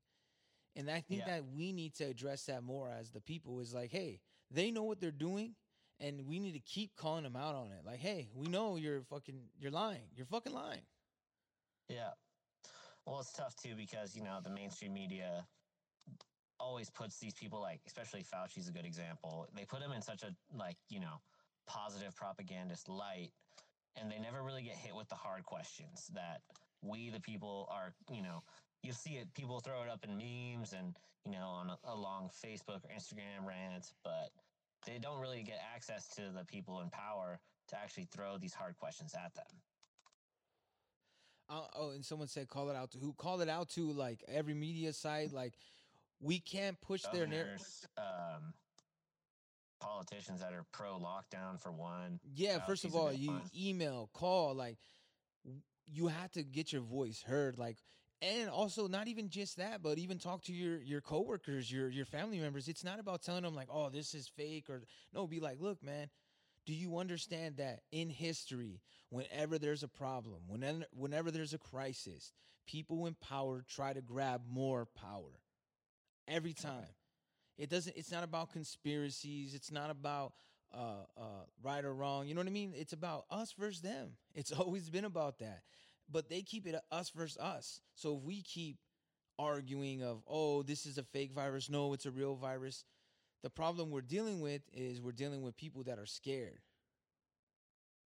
And I think Yeah. that we need to address that more as the people is like, hey, they know what they're doing and we need to keep calling them out on it. Like, hey, we know you're fucking you're lying. You're fucking lying. Yeah. Well, it's tough too because you know the mainstream media always puts these people like, especially Fauci's a good example. They put him in such a like you know positive propagandist light, and they never really get hit with the hard questions that we the people are. You know, you see it. People throw it up in memes and you know on a, along Facebook or Instagram rants, but they don't really get access to the people in power to actually throw these hard questions at them. Uh, oh, and someone said call it out to who? Call it out to like every media site. Like we can't push their narrative. um, politicians that are pro lockdown for one. Yeah, first of all, you one. email, call, like you have to get your voice heard, like, and also not even just that, but even talk to your your coworkers, your your family members. It's not about telling them like, oh, this is fake, or no, be like, look, man, do you understand that in history, whenever there's a problem, whenever whenever there's a crisis, people in power try to grab more power every time. It doesn't. It's not about conspiracies. It's not about uh, uh, right or wrong. You know what I mean? It's about us versus them. It's always been about that. But they keep it us versus us. So if we keep arguing of, oh, this is a fake virus, no, it's a real virus. The problem we're dealing with is we're dealing with people that are scared.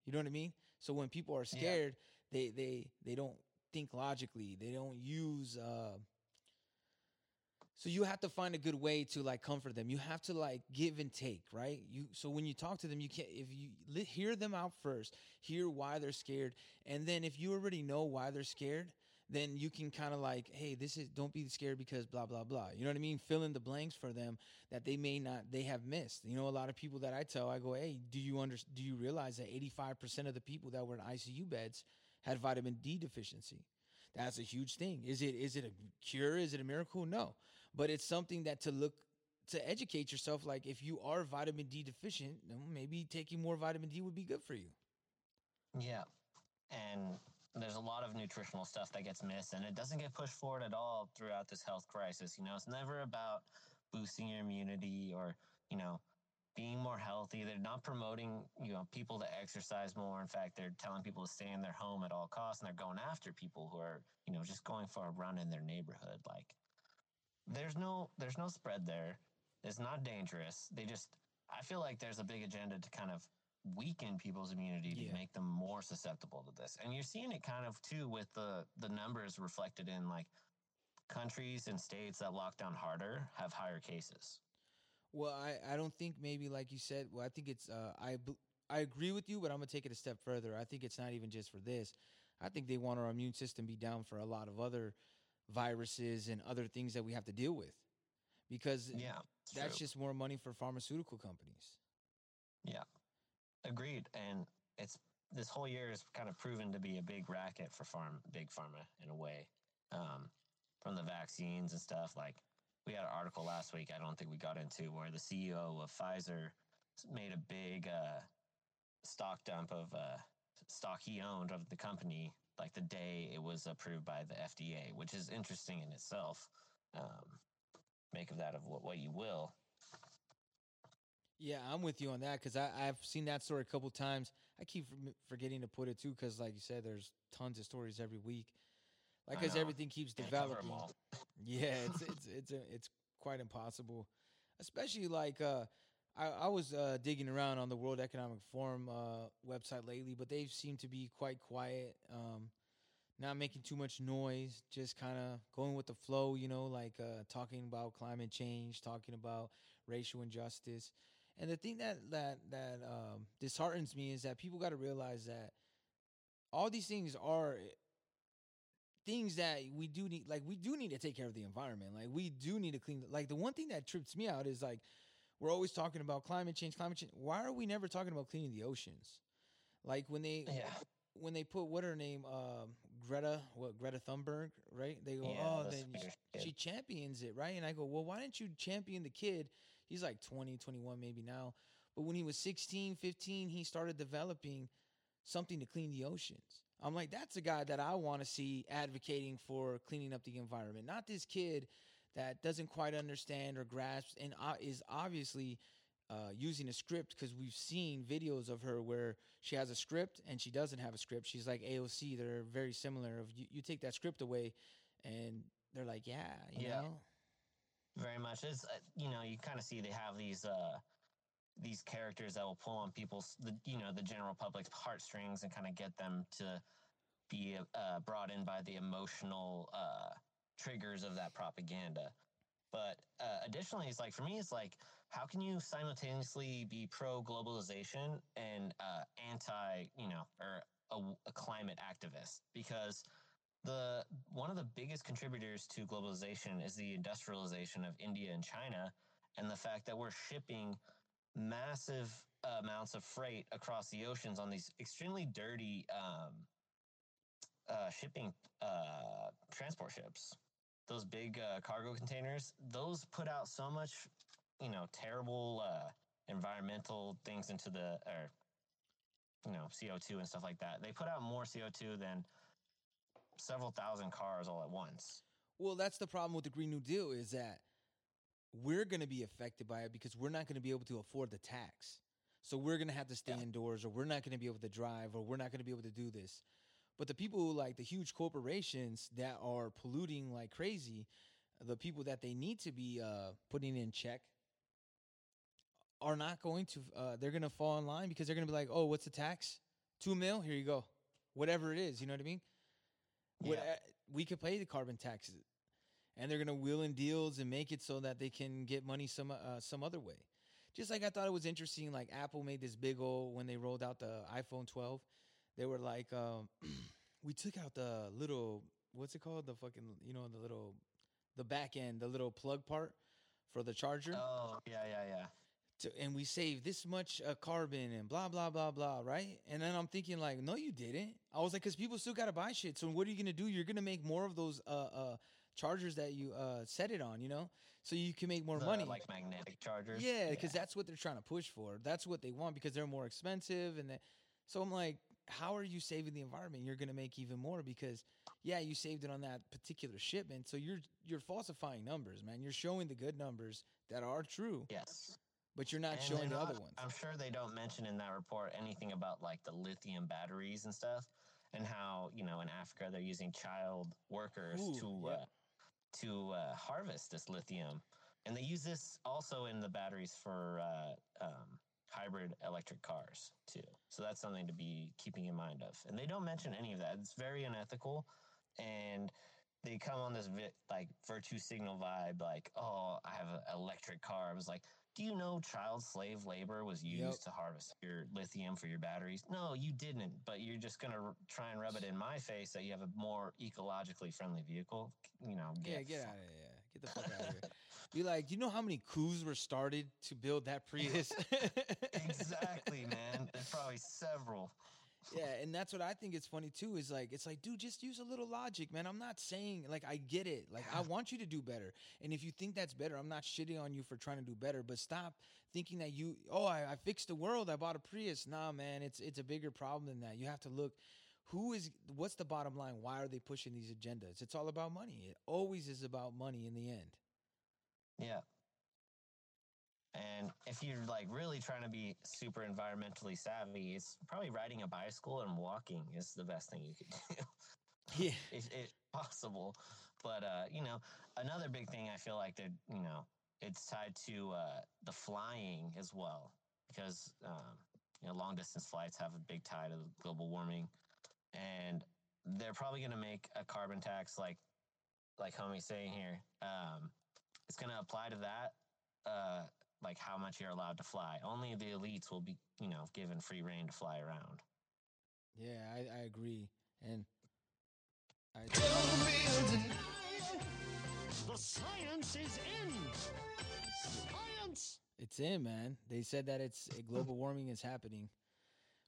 You know what I mean? So when people are Yeah. scared, they they they don't think logically. They don't use uh so you have to find a good way to like comfort them. You have to like give and take, right? You so when you talk to them, you can't if you hear them out first, hear why they're scared, and then if you already know why they're scared, then you can kind of like, hey, this is don't be scared because blah blah blah. You know what I mean? Fill in the blanks for them that they may not they have missed. You know, a lot of people that I tell, I go, hey, do you under do you realize that eighty five percent of the people that were in ICU beds had vitamin D deficiency? That's a huge thing. Is it is it a cure? Is it a miracle? No, but it's something that to look to educate yourself. Like if you are vitamin D deficient, then maybe taking more vitamin D would be good for you. Yeah. And there's a lot of nutritional stuff that gets missed and it doesn't get pushed forward at all throughout this health crisis. You know, it's never about boosting your immunity or, you know, being more healthy. They're not promoting, you know, people to exercise more. In fact, they're telling people to stay in their home at all costs and they're going after people who are, you know, just going for a run in their neighborhood. Like there's no there's no spread there. It's not dangerous. They just I feel like there's a big agenda to kind of weaken people's immunity to Yeah. make them more susceptible to this. And you're seeing it kind of too with the the numbers reflected in like countries and states that lock down harder have higher cases. Well, I, I don't think maybe like you said. Well, I think it's uh, I I agree with you, but I'm gonna take it a step further. I think it's not even just for this. I think they want our immune system be down for a lot of other viruses and other things that we have to deal with, because Yeah. that's true. just more money for pharmaceutical companies. Yeah. Agreed. And it's this whole year has kind of proven to be a big racket for farm big pharma in a way. Um, from the vaccines and stuff. Like we had an article last week I don't think we got into where the CEO of Pfizer made a big uh, stock dump of uh, stock he owned of the company like the day it was approved by the FDA, which is interesting in itself. Um, make of that of what, what you will. Yeah, I'm with you on that because I've seen that story a couple times. I keep forgetting to put it too because, like you said, there's tons of stories every week. Like, because everything keeps Can't cover 'em developing. Yeah, it's it's it's a, it's quite impossible, especially like uh, I I was uh, digging around on the World Economic Forum uh, website lately, but they seem to be quite quiet, um, not making too much noise, just kind of going with the flow, you know, like uh, talking about climate change, talking about racial injustice, and the thing that that that um, disheartens me is that people got to realize that all these things are things that we do need like we do need to take care of the environment. Like we do need to clean like the one thing that trips me out is like we're always talking about climate change climate change. Why are we never talking about cleaning the oceans? Like when they Yeah. when they put what her name um greta what greta thunberg right? They go Yeah, oh then she champions it right? And i go well why didn't you champion the kid? He's like 20 21 maybe now. But when he was 16 15 he started developing something to clean the oceans. I'm like, that's a guy that I want to see advocating for cleaning up the environment, not this kid that doesn't quite understand or grasp and is obviously uh, using a script because we've seen videos of her where she has a script and she doesn't have a script. She's like AOC. They're very similar. Of you, you take that script away, and they're like, yeah, you Yeah. know, Very much. It's uh, you know you kind of see they have these uh these characters that will pull on people's the you know the general public's heartstrings and kind of get them to be uh, brought in by the emotional uh, triggers of that propaganda. But uh, additionally, it's like for me, it's like how can you simultaneously be pro globalization and uh, anti you know or a, a climate activist because the one of the biggest contributors to globalization is the industrialization of India and China and the fact that we're shipping massive amounts of freight across the oceans on these extremely dirty um, uh, shipping uh, transport ships those big uh, cargo containers those put out so much you know terrible uh, environmental things into the or you know co2 and stuff like that they put out more co2 than several thousand cars all at once. Well, that's the problem with the Green New Deal is that we're going to be affected by it because we're not going to be able to afford the tax. So we're going to have to stay Yeah. indoors or we're not going to be able to drive or we're not going to be able to do this. But the people who, like the huge corporations that are polluting like crazy, the people that they need to be uh, putting in check are not going to uh, they're going to fall in line because they're going to be like, "Oh, what's the tax? 2 mil, here you go." Whatever it is, you know what I mean? What, uh, we could pay the carbon taxes, and they're gonna wheel in deals and make it so that they can get money some uh, some other way. Just like I thought it was interesting, like Apple made this big old when they rolled out the iPhone 12, they were like, um, we took out the little what's it called, the fucking you know the little the back end, the little plug part for the charger? Oh yeah, yeah, yeah. to, and we saved this much uh, carbon and blah blah blah blah right? And then i'm thinking like no you didn't. I was like because people still gotta buy shit. So what are you gonna do? You're gonna make more of those uh uh chargers that you uh set it on you know? So you can make more The, money. like magnetic chargers. yeah because that's what they're trying to push for. That's what they want because they're more expensive and they, so i'm like how are you saving the environment? You're gonna make even more because yeah you saved it on that particular shipment. So you're you're falsifying numbers man. You're showing the good numbers that are true yes. but you're not And showing the other ones. I'm sure they don't mention in that report anything about like the lithium batteries and stuff, and how you know in Africa they're using child workers Ooh, to yeah. uh, to uh, harvest this lithium, and they use this also in the batteries for uh, um, hybrid electric cars too. So that's something to be keeping in mind of. And they don't mention any of that. It's very unethical, and they come on this vi- like virtue signal vibe, like, oh, I have an electric car. I was like, do you know child slave labor was used Yep. to harvest your lithium for your batteries? No, you didn't. But you're just gonna r- try and rub it in my face that you have a more ecologically friendly vehicle. You know, Yeah, get get out of here. Get the fuck out of here. Be like, do you know how many coups were started to build that Prius? exactly, man. There's probably several. Yeah, and that's what I think is funny too. Is like it's like, dude, just use a little logic, man. I'm not saying like I get it. Like I want you to do better, and if you think that's better, I'm not shitting on you for trying to do better. But stop thinking that you, oh, I, I fixed the world. I bought a Prius. Nah, man, it's it's a bigger problem than that. You have to look. Who is? What's the bottom line? Why are they pushing these agendas? It's all about money. It always is about money in the end. Yeah. And if you're like really trying to be super environmentally savvy, it's probably riding a bicycle and walking is the best thing you could do. Yeah. if, if possible. But uh, you know, another big thing I feel like that you know it's tied to uh, the flying as well because um, you know long distance flights have a big tie to global warming, and they're probably going to make a carbon tax like like homie's saying here. Um, it's going to apply to that. Uh, like how much you're allowed to fly. Only the elites will be, you know, given free reign to fly around. Yeah, I, I agree. And I, The science is in. Science. it's in, man. They said that it's global warming is happening,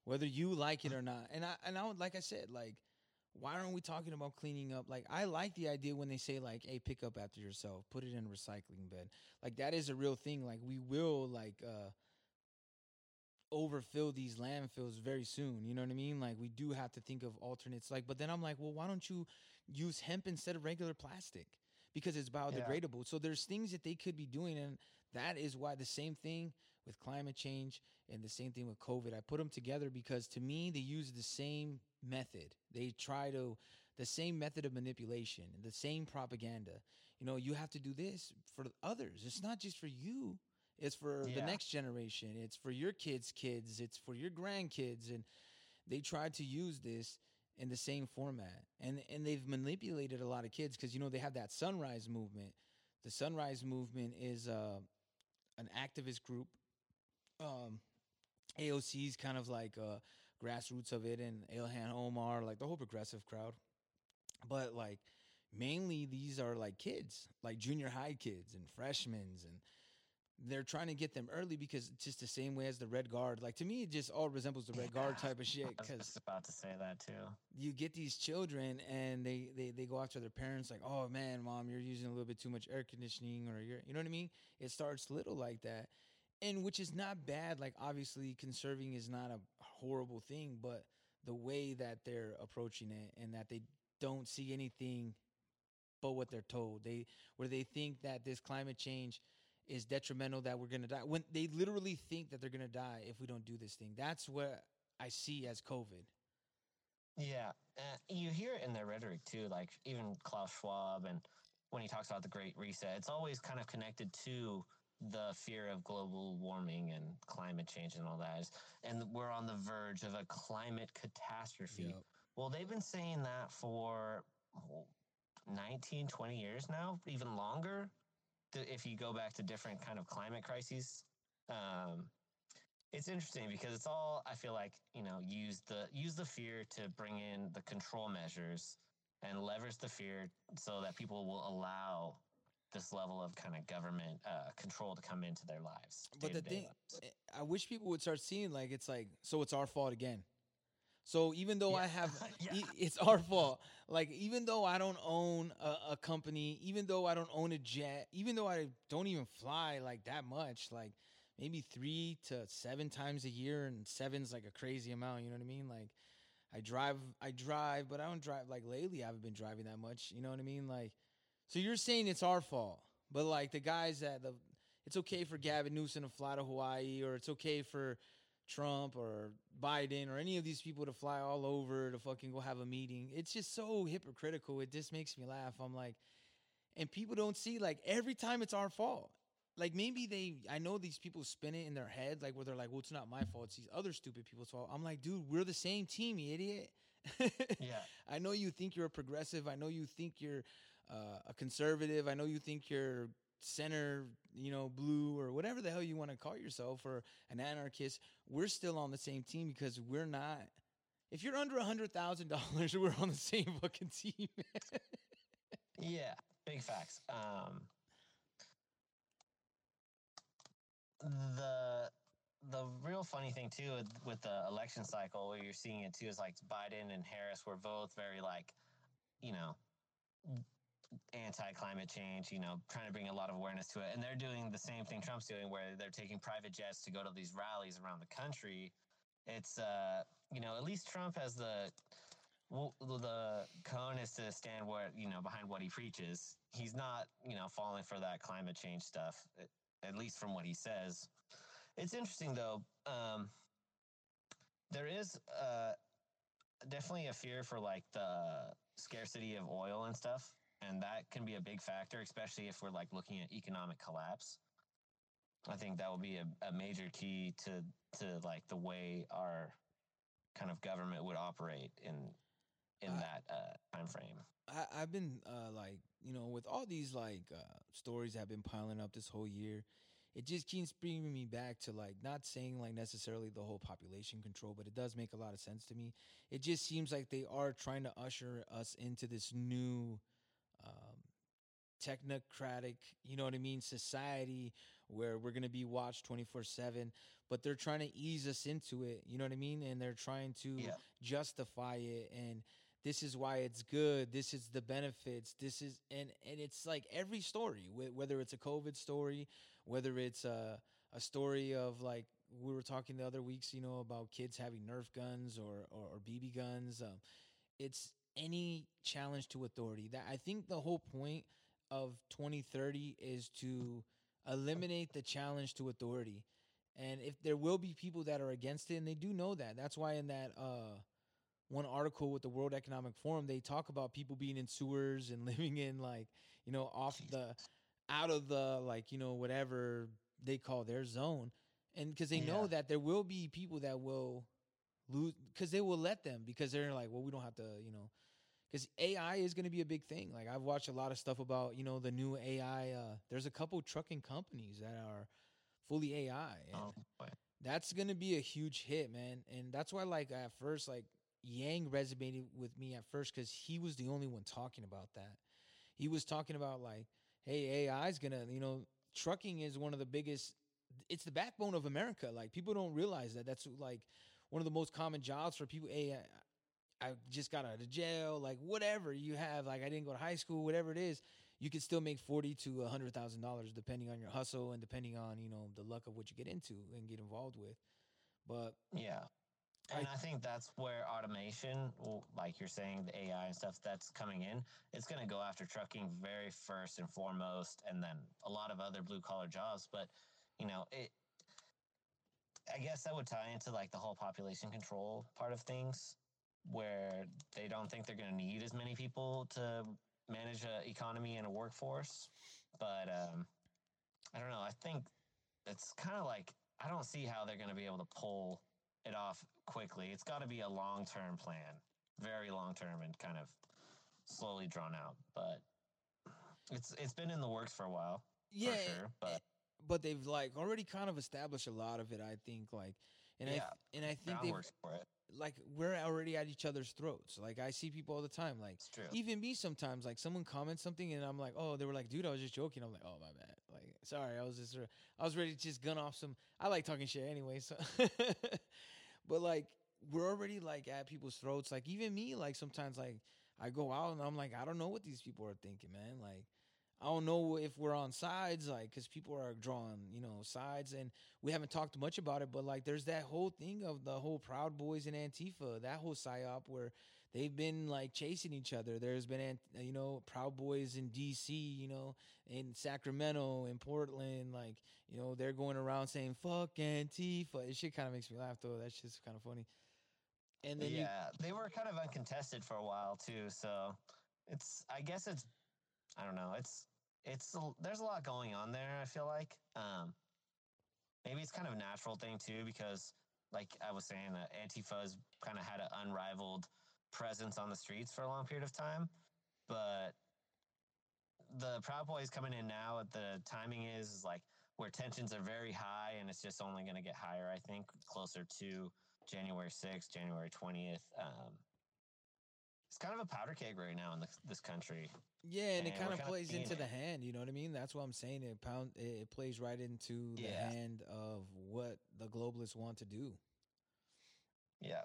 whether you like it or not. And I and I would, like I said, like, why aren't we talking about cleaning up? Like, I like the idea when they say like, "Hey, pick up after yourself, put it in a recycling bin." Like that is a real thing. Like we will like uh overfill these landfills very soon. You know what I mean? Like we do have to think of alternates. Like, but then I'm like, well, why don't you use hemp instead of regular plastic? Because it's biodegradable. So there's things that they could be doing, and that is why the same thing with climate change and the same thing with COVID. I put them together because to me they use the same method. They try to the same method of manipulation, the same propaganda. You know, you have to do this for others. It's not just for you. It's for the next generation. It's for your kids' kids. It's for your grandkids. And they tried to use this in the same format. And and they've manipulated a lot of kids because you know they have that sunrise movement. The sunrise movement is uh, an activist group. Um, AOC is kind of like uh, grassroots of it, and Ilhan Omar, like the whole progressive crowd. But like mainly these are like kids, like junior high kids and freshmen, and they're trying to get them early because it's just the same way as the Red Guard. Like to me, it just all resembles the Red Guard type of shit because about to say that too. you get these children and they, they they go after their parents like oh man mom you're using a little bit too much air conditioning or you're you know what i mean it starts little like that and which is not bad like obviously conserving is not a horrible thing but the way that they're approaching it and that they don't see anything but what they're told they where they think that this climate change is detrimental that we're gonna die when they literally think that they're gonna die if we don't do this thing that's what i see as covid Yeah, uh, you hear it in their rhetoric too. Like even Klaus Schwab, and when he talks about the Great Reset, it's always kind of connected to the fear of global warming and climate change and all that. Is- And we're on the verge of a climate catastrophe. Yep. Well, they've been saying that for oh, 19, 20 years now, even longer. If you go back to different kind of climate crises, um, it's interesting because it's all I feel like you know use the use the fear to bring in the control measures and leverage the fear so that people will allow this level of kind of government uh, control to come into their lives. But the thing, lives. eh, I wish people would start seeing like it's like so it's our fault again. So even though I have, Yeah. it's our fault. Like even though I don't own a, a company, even though I don't own a jet, even though I don't even fly like that much, like maybe three to seven times a year, and seven's like a crazy amount. You know what I mean? Like I drive, I drive, but I don't drive. Like lately, I haven't been driving that much. You know what I mean? Like, so you're saying it's our fault, but like the guys that the, it's okay for Gavin Newsom to fly to Hawaii, or it's okay for Trump or Biden or any of these people to fly all over to fucking go have a meeting. It's just so hypocritical. It just makes me laugh. I'm like, and people don't see like every time it's our fault. Like maybe they, I know these people spin it in their head, like where they're like, well, it's not my fault. It's these other stupid people's fault. I'm like, dude, we're the same team, you idiot. Yeah. I know you think you're a progressive. I know you think you're uh, a conservative. I know you think you're center, you know, blue or whatever the hell you want to call yourself or an anarchist. We're still on the same team because we're not. If you're under a hundred thousand dollars, we're on the same fucking team. Yeah, big facts. Um, the the real funny thing too with, with the election cycle, where you're seeing it too, is like Biden and Harris were both very like, you know, anti climate change. You know, trying to bring a lot of awareness to it, and they're doing the same thing Trump's doing, where they're taking private jets to go to these rallies around the country. It's uh, you know, at least Trump has the well, the cone is to stand what you know behind what he preaches. He's not, you know, falling for that climate change stuff. At least from what he says. It's interesting though. Um, there is uh, definitely a fear for like the scarcity of oil and stuff, and that can be a big factor, especially if we're like looking at economic collapse. I think that will be a, a major key to to like the way our kind of government would operate in in that uh, time frame. I, I've been uh, like, you know, with all these like uh, stories that have been piling up this whole year, it just keeps bringing me back to like not saying like necessarily the whole population control, but it does make a lot of sense to me. It just seems like they are trying to usher us into this new technocratic, you know what I mean, society where we're going to be watched 24 7, but they're trying to ease us into it, you know what I mean? And they're trying to Yeah. justify it and this is why it's good this is the benefits this is and and it's like every story wh- whether it's a covid story whether it's a, a story of like we were talking the other weeks you know about kids having nerf guns or or, or bb guns um, it's any challenge to authority that i think the whole point of 2030 is to eliminate the challenge to authority and if there will be people that are against it and they do know that that's why in that uh one article with the World Economic Forum, they talk about people being in sewers and living in like, you know, off the out of the like, you know, whatever they call their zone. And because they know that there will be people that will lose because they will let them because they're like, well, we don't have to, you know, because AI is going to be a big thing. Like I've watched a lot of stuff about, you know, the new AI. Uh, there's a couple trucking companies that are fully AI. And Oh, boy. that's gonna be a huge hit, man. And that's why, like at first, like Yang resonated with me at first because he was the only one talking about that. He was talking about like, hey, AI is gonna, you know, trucking is one of the biggest. It's the backbone of America. Like people don't realize that. That's like one of the most common jobs for people. Hey, I, I just got out of jail. Like whatever you have, like I didn't go to high school. Whatever it is, you can still make forty to a hundred thousand dollars depending on your hustle and depending on you know the luck of what you get into and get involved with. But Yeah. And I, think that's where automation, like you're saying, the AI and stuff that's coming in, it's going to go after trucking very first and foremost, and then a lot of other blue collar jobs. But, you know, it, I guess that would tie into like the whole population control part of things, where they don't think they're going to need as many people to manage an economy and a workforce. But um, I don't know. I think it's kind of like I don't see how they're going to be able to pull it off quickly. It's got to be a long term plan, very long term, and kind of slowly drawn out. But it's it's been in the works for a while, yeah, sure. But but they've like already kind of established a lot of it. I think like, and I Yeah, th- and I think they groundwork's for it. Like we're already at each other's throats. Like I see people all the time. Like even me sometimes. Like someone comments something and I'm like, oh, they were like, dude, I was just joking. I'm like, oh my bad. Like sorry, I was just I was ready to just gun off some. I like talking shit anyway. So, but like we're already like at people's throats. Like even me, like sometimes like I go out and I'm like, I don't know what these people are thinking, man. Like. I don't know if we're on sides, like, because people are drawing, you know, sides, and we haven't talked much about it. But like, there's that whole thing of the whole Proud Boys and Antifa, that whole psyop where they've been like chasing each other. There's been, you know, Proud Boys in D.C., you know, in Sacramento, in Portland, like, you know, they're going around saying "fuck Antifa." It shit kind of makes me laugh though. That's just kind of funny. And then you, yeah, they were kind of uncontested for a while too. So it's, I guess it's, I don't know. It's, it's, there's a lot going on there. I feel like, um, maybe it's kind of a natural thing too, because like I was saying, uh, Antifa's kind of had an unrivaled presence on the streets for a long period of time, but the Proud Boys coming in now, the timing is, is like where tensions are very high and it's just only going to get higher, I think, closer to January 6th, January 20th. Um, it's kind of a powder keg right now in this, this country. Yeah, and it And kind we're of plays into it. the hand. You know what I mean? That's what I'm saying. It pound. It, it plays right into the hand of what the globalists want to do. Yeah.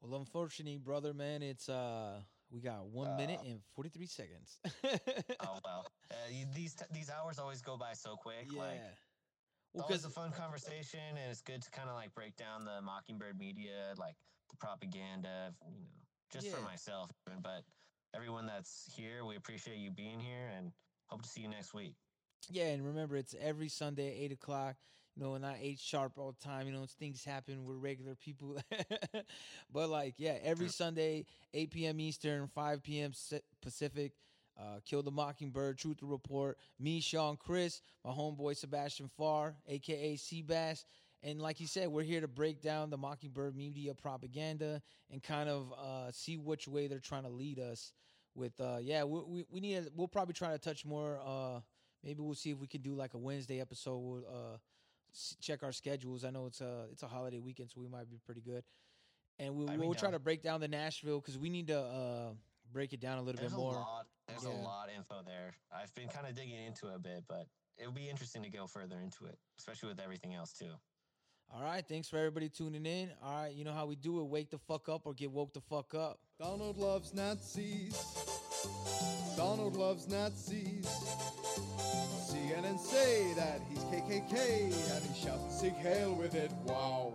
Well, unfortunately, brother, man, it's uh, we got one minute Uh, and 43 seconds. Oh, well. Uh, these, t- these hours always go by so quick. yeah. Like, well, because a fun conversation, and it's good to kind of like break down the Mockingbird media, like the propaganda, you know, just for myself. But everyone that's here, we appreciate you being here, and hope to see you next week. yeah, and remember, it's every Sunday at eight o'clock. You know, not eight sharp all the time. You know, things happen. We're regular people, but like, yeah, every Sunday, eight p.m. Eastern, five p.m. Pacific. Uh, Kill the Mockingbird, Truth to Report. Me, Sean, Chris, my homeboy Sebastian Farr, aka Seabass. And like you said, we're here to break down the Mockingbird media propaganda and kind of uh, see which way they're trying to lead us. With uh, yeah, we, we, we need. To, we'll probably try to touch more. Uh, maybe we'll see if we can do like a Wednesday episode. We'll uh, check our schedules. I know it's a it's a holiday weekend, so we might be pretty good. And we'll, we'll try to break down the Nashville because we need to uh, break it down a little There's bit a more. lot. There's Yeah. a lot of info there. I've been kind of digging into it a bit, but it would be interesting to go further into it, especially with everything else too. All right, thanks for everybody tuning in. All right, you know how we do it. Wake the fuck up or get woke the fuck up. Donald loves Nazis. Donald loves Nazis. CNN say that he's KKK and he shouts Sieg Heil with it. Wow.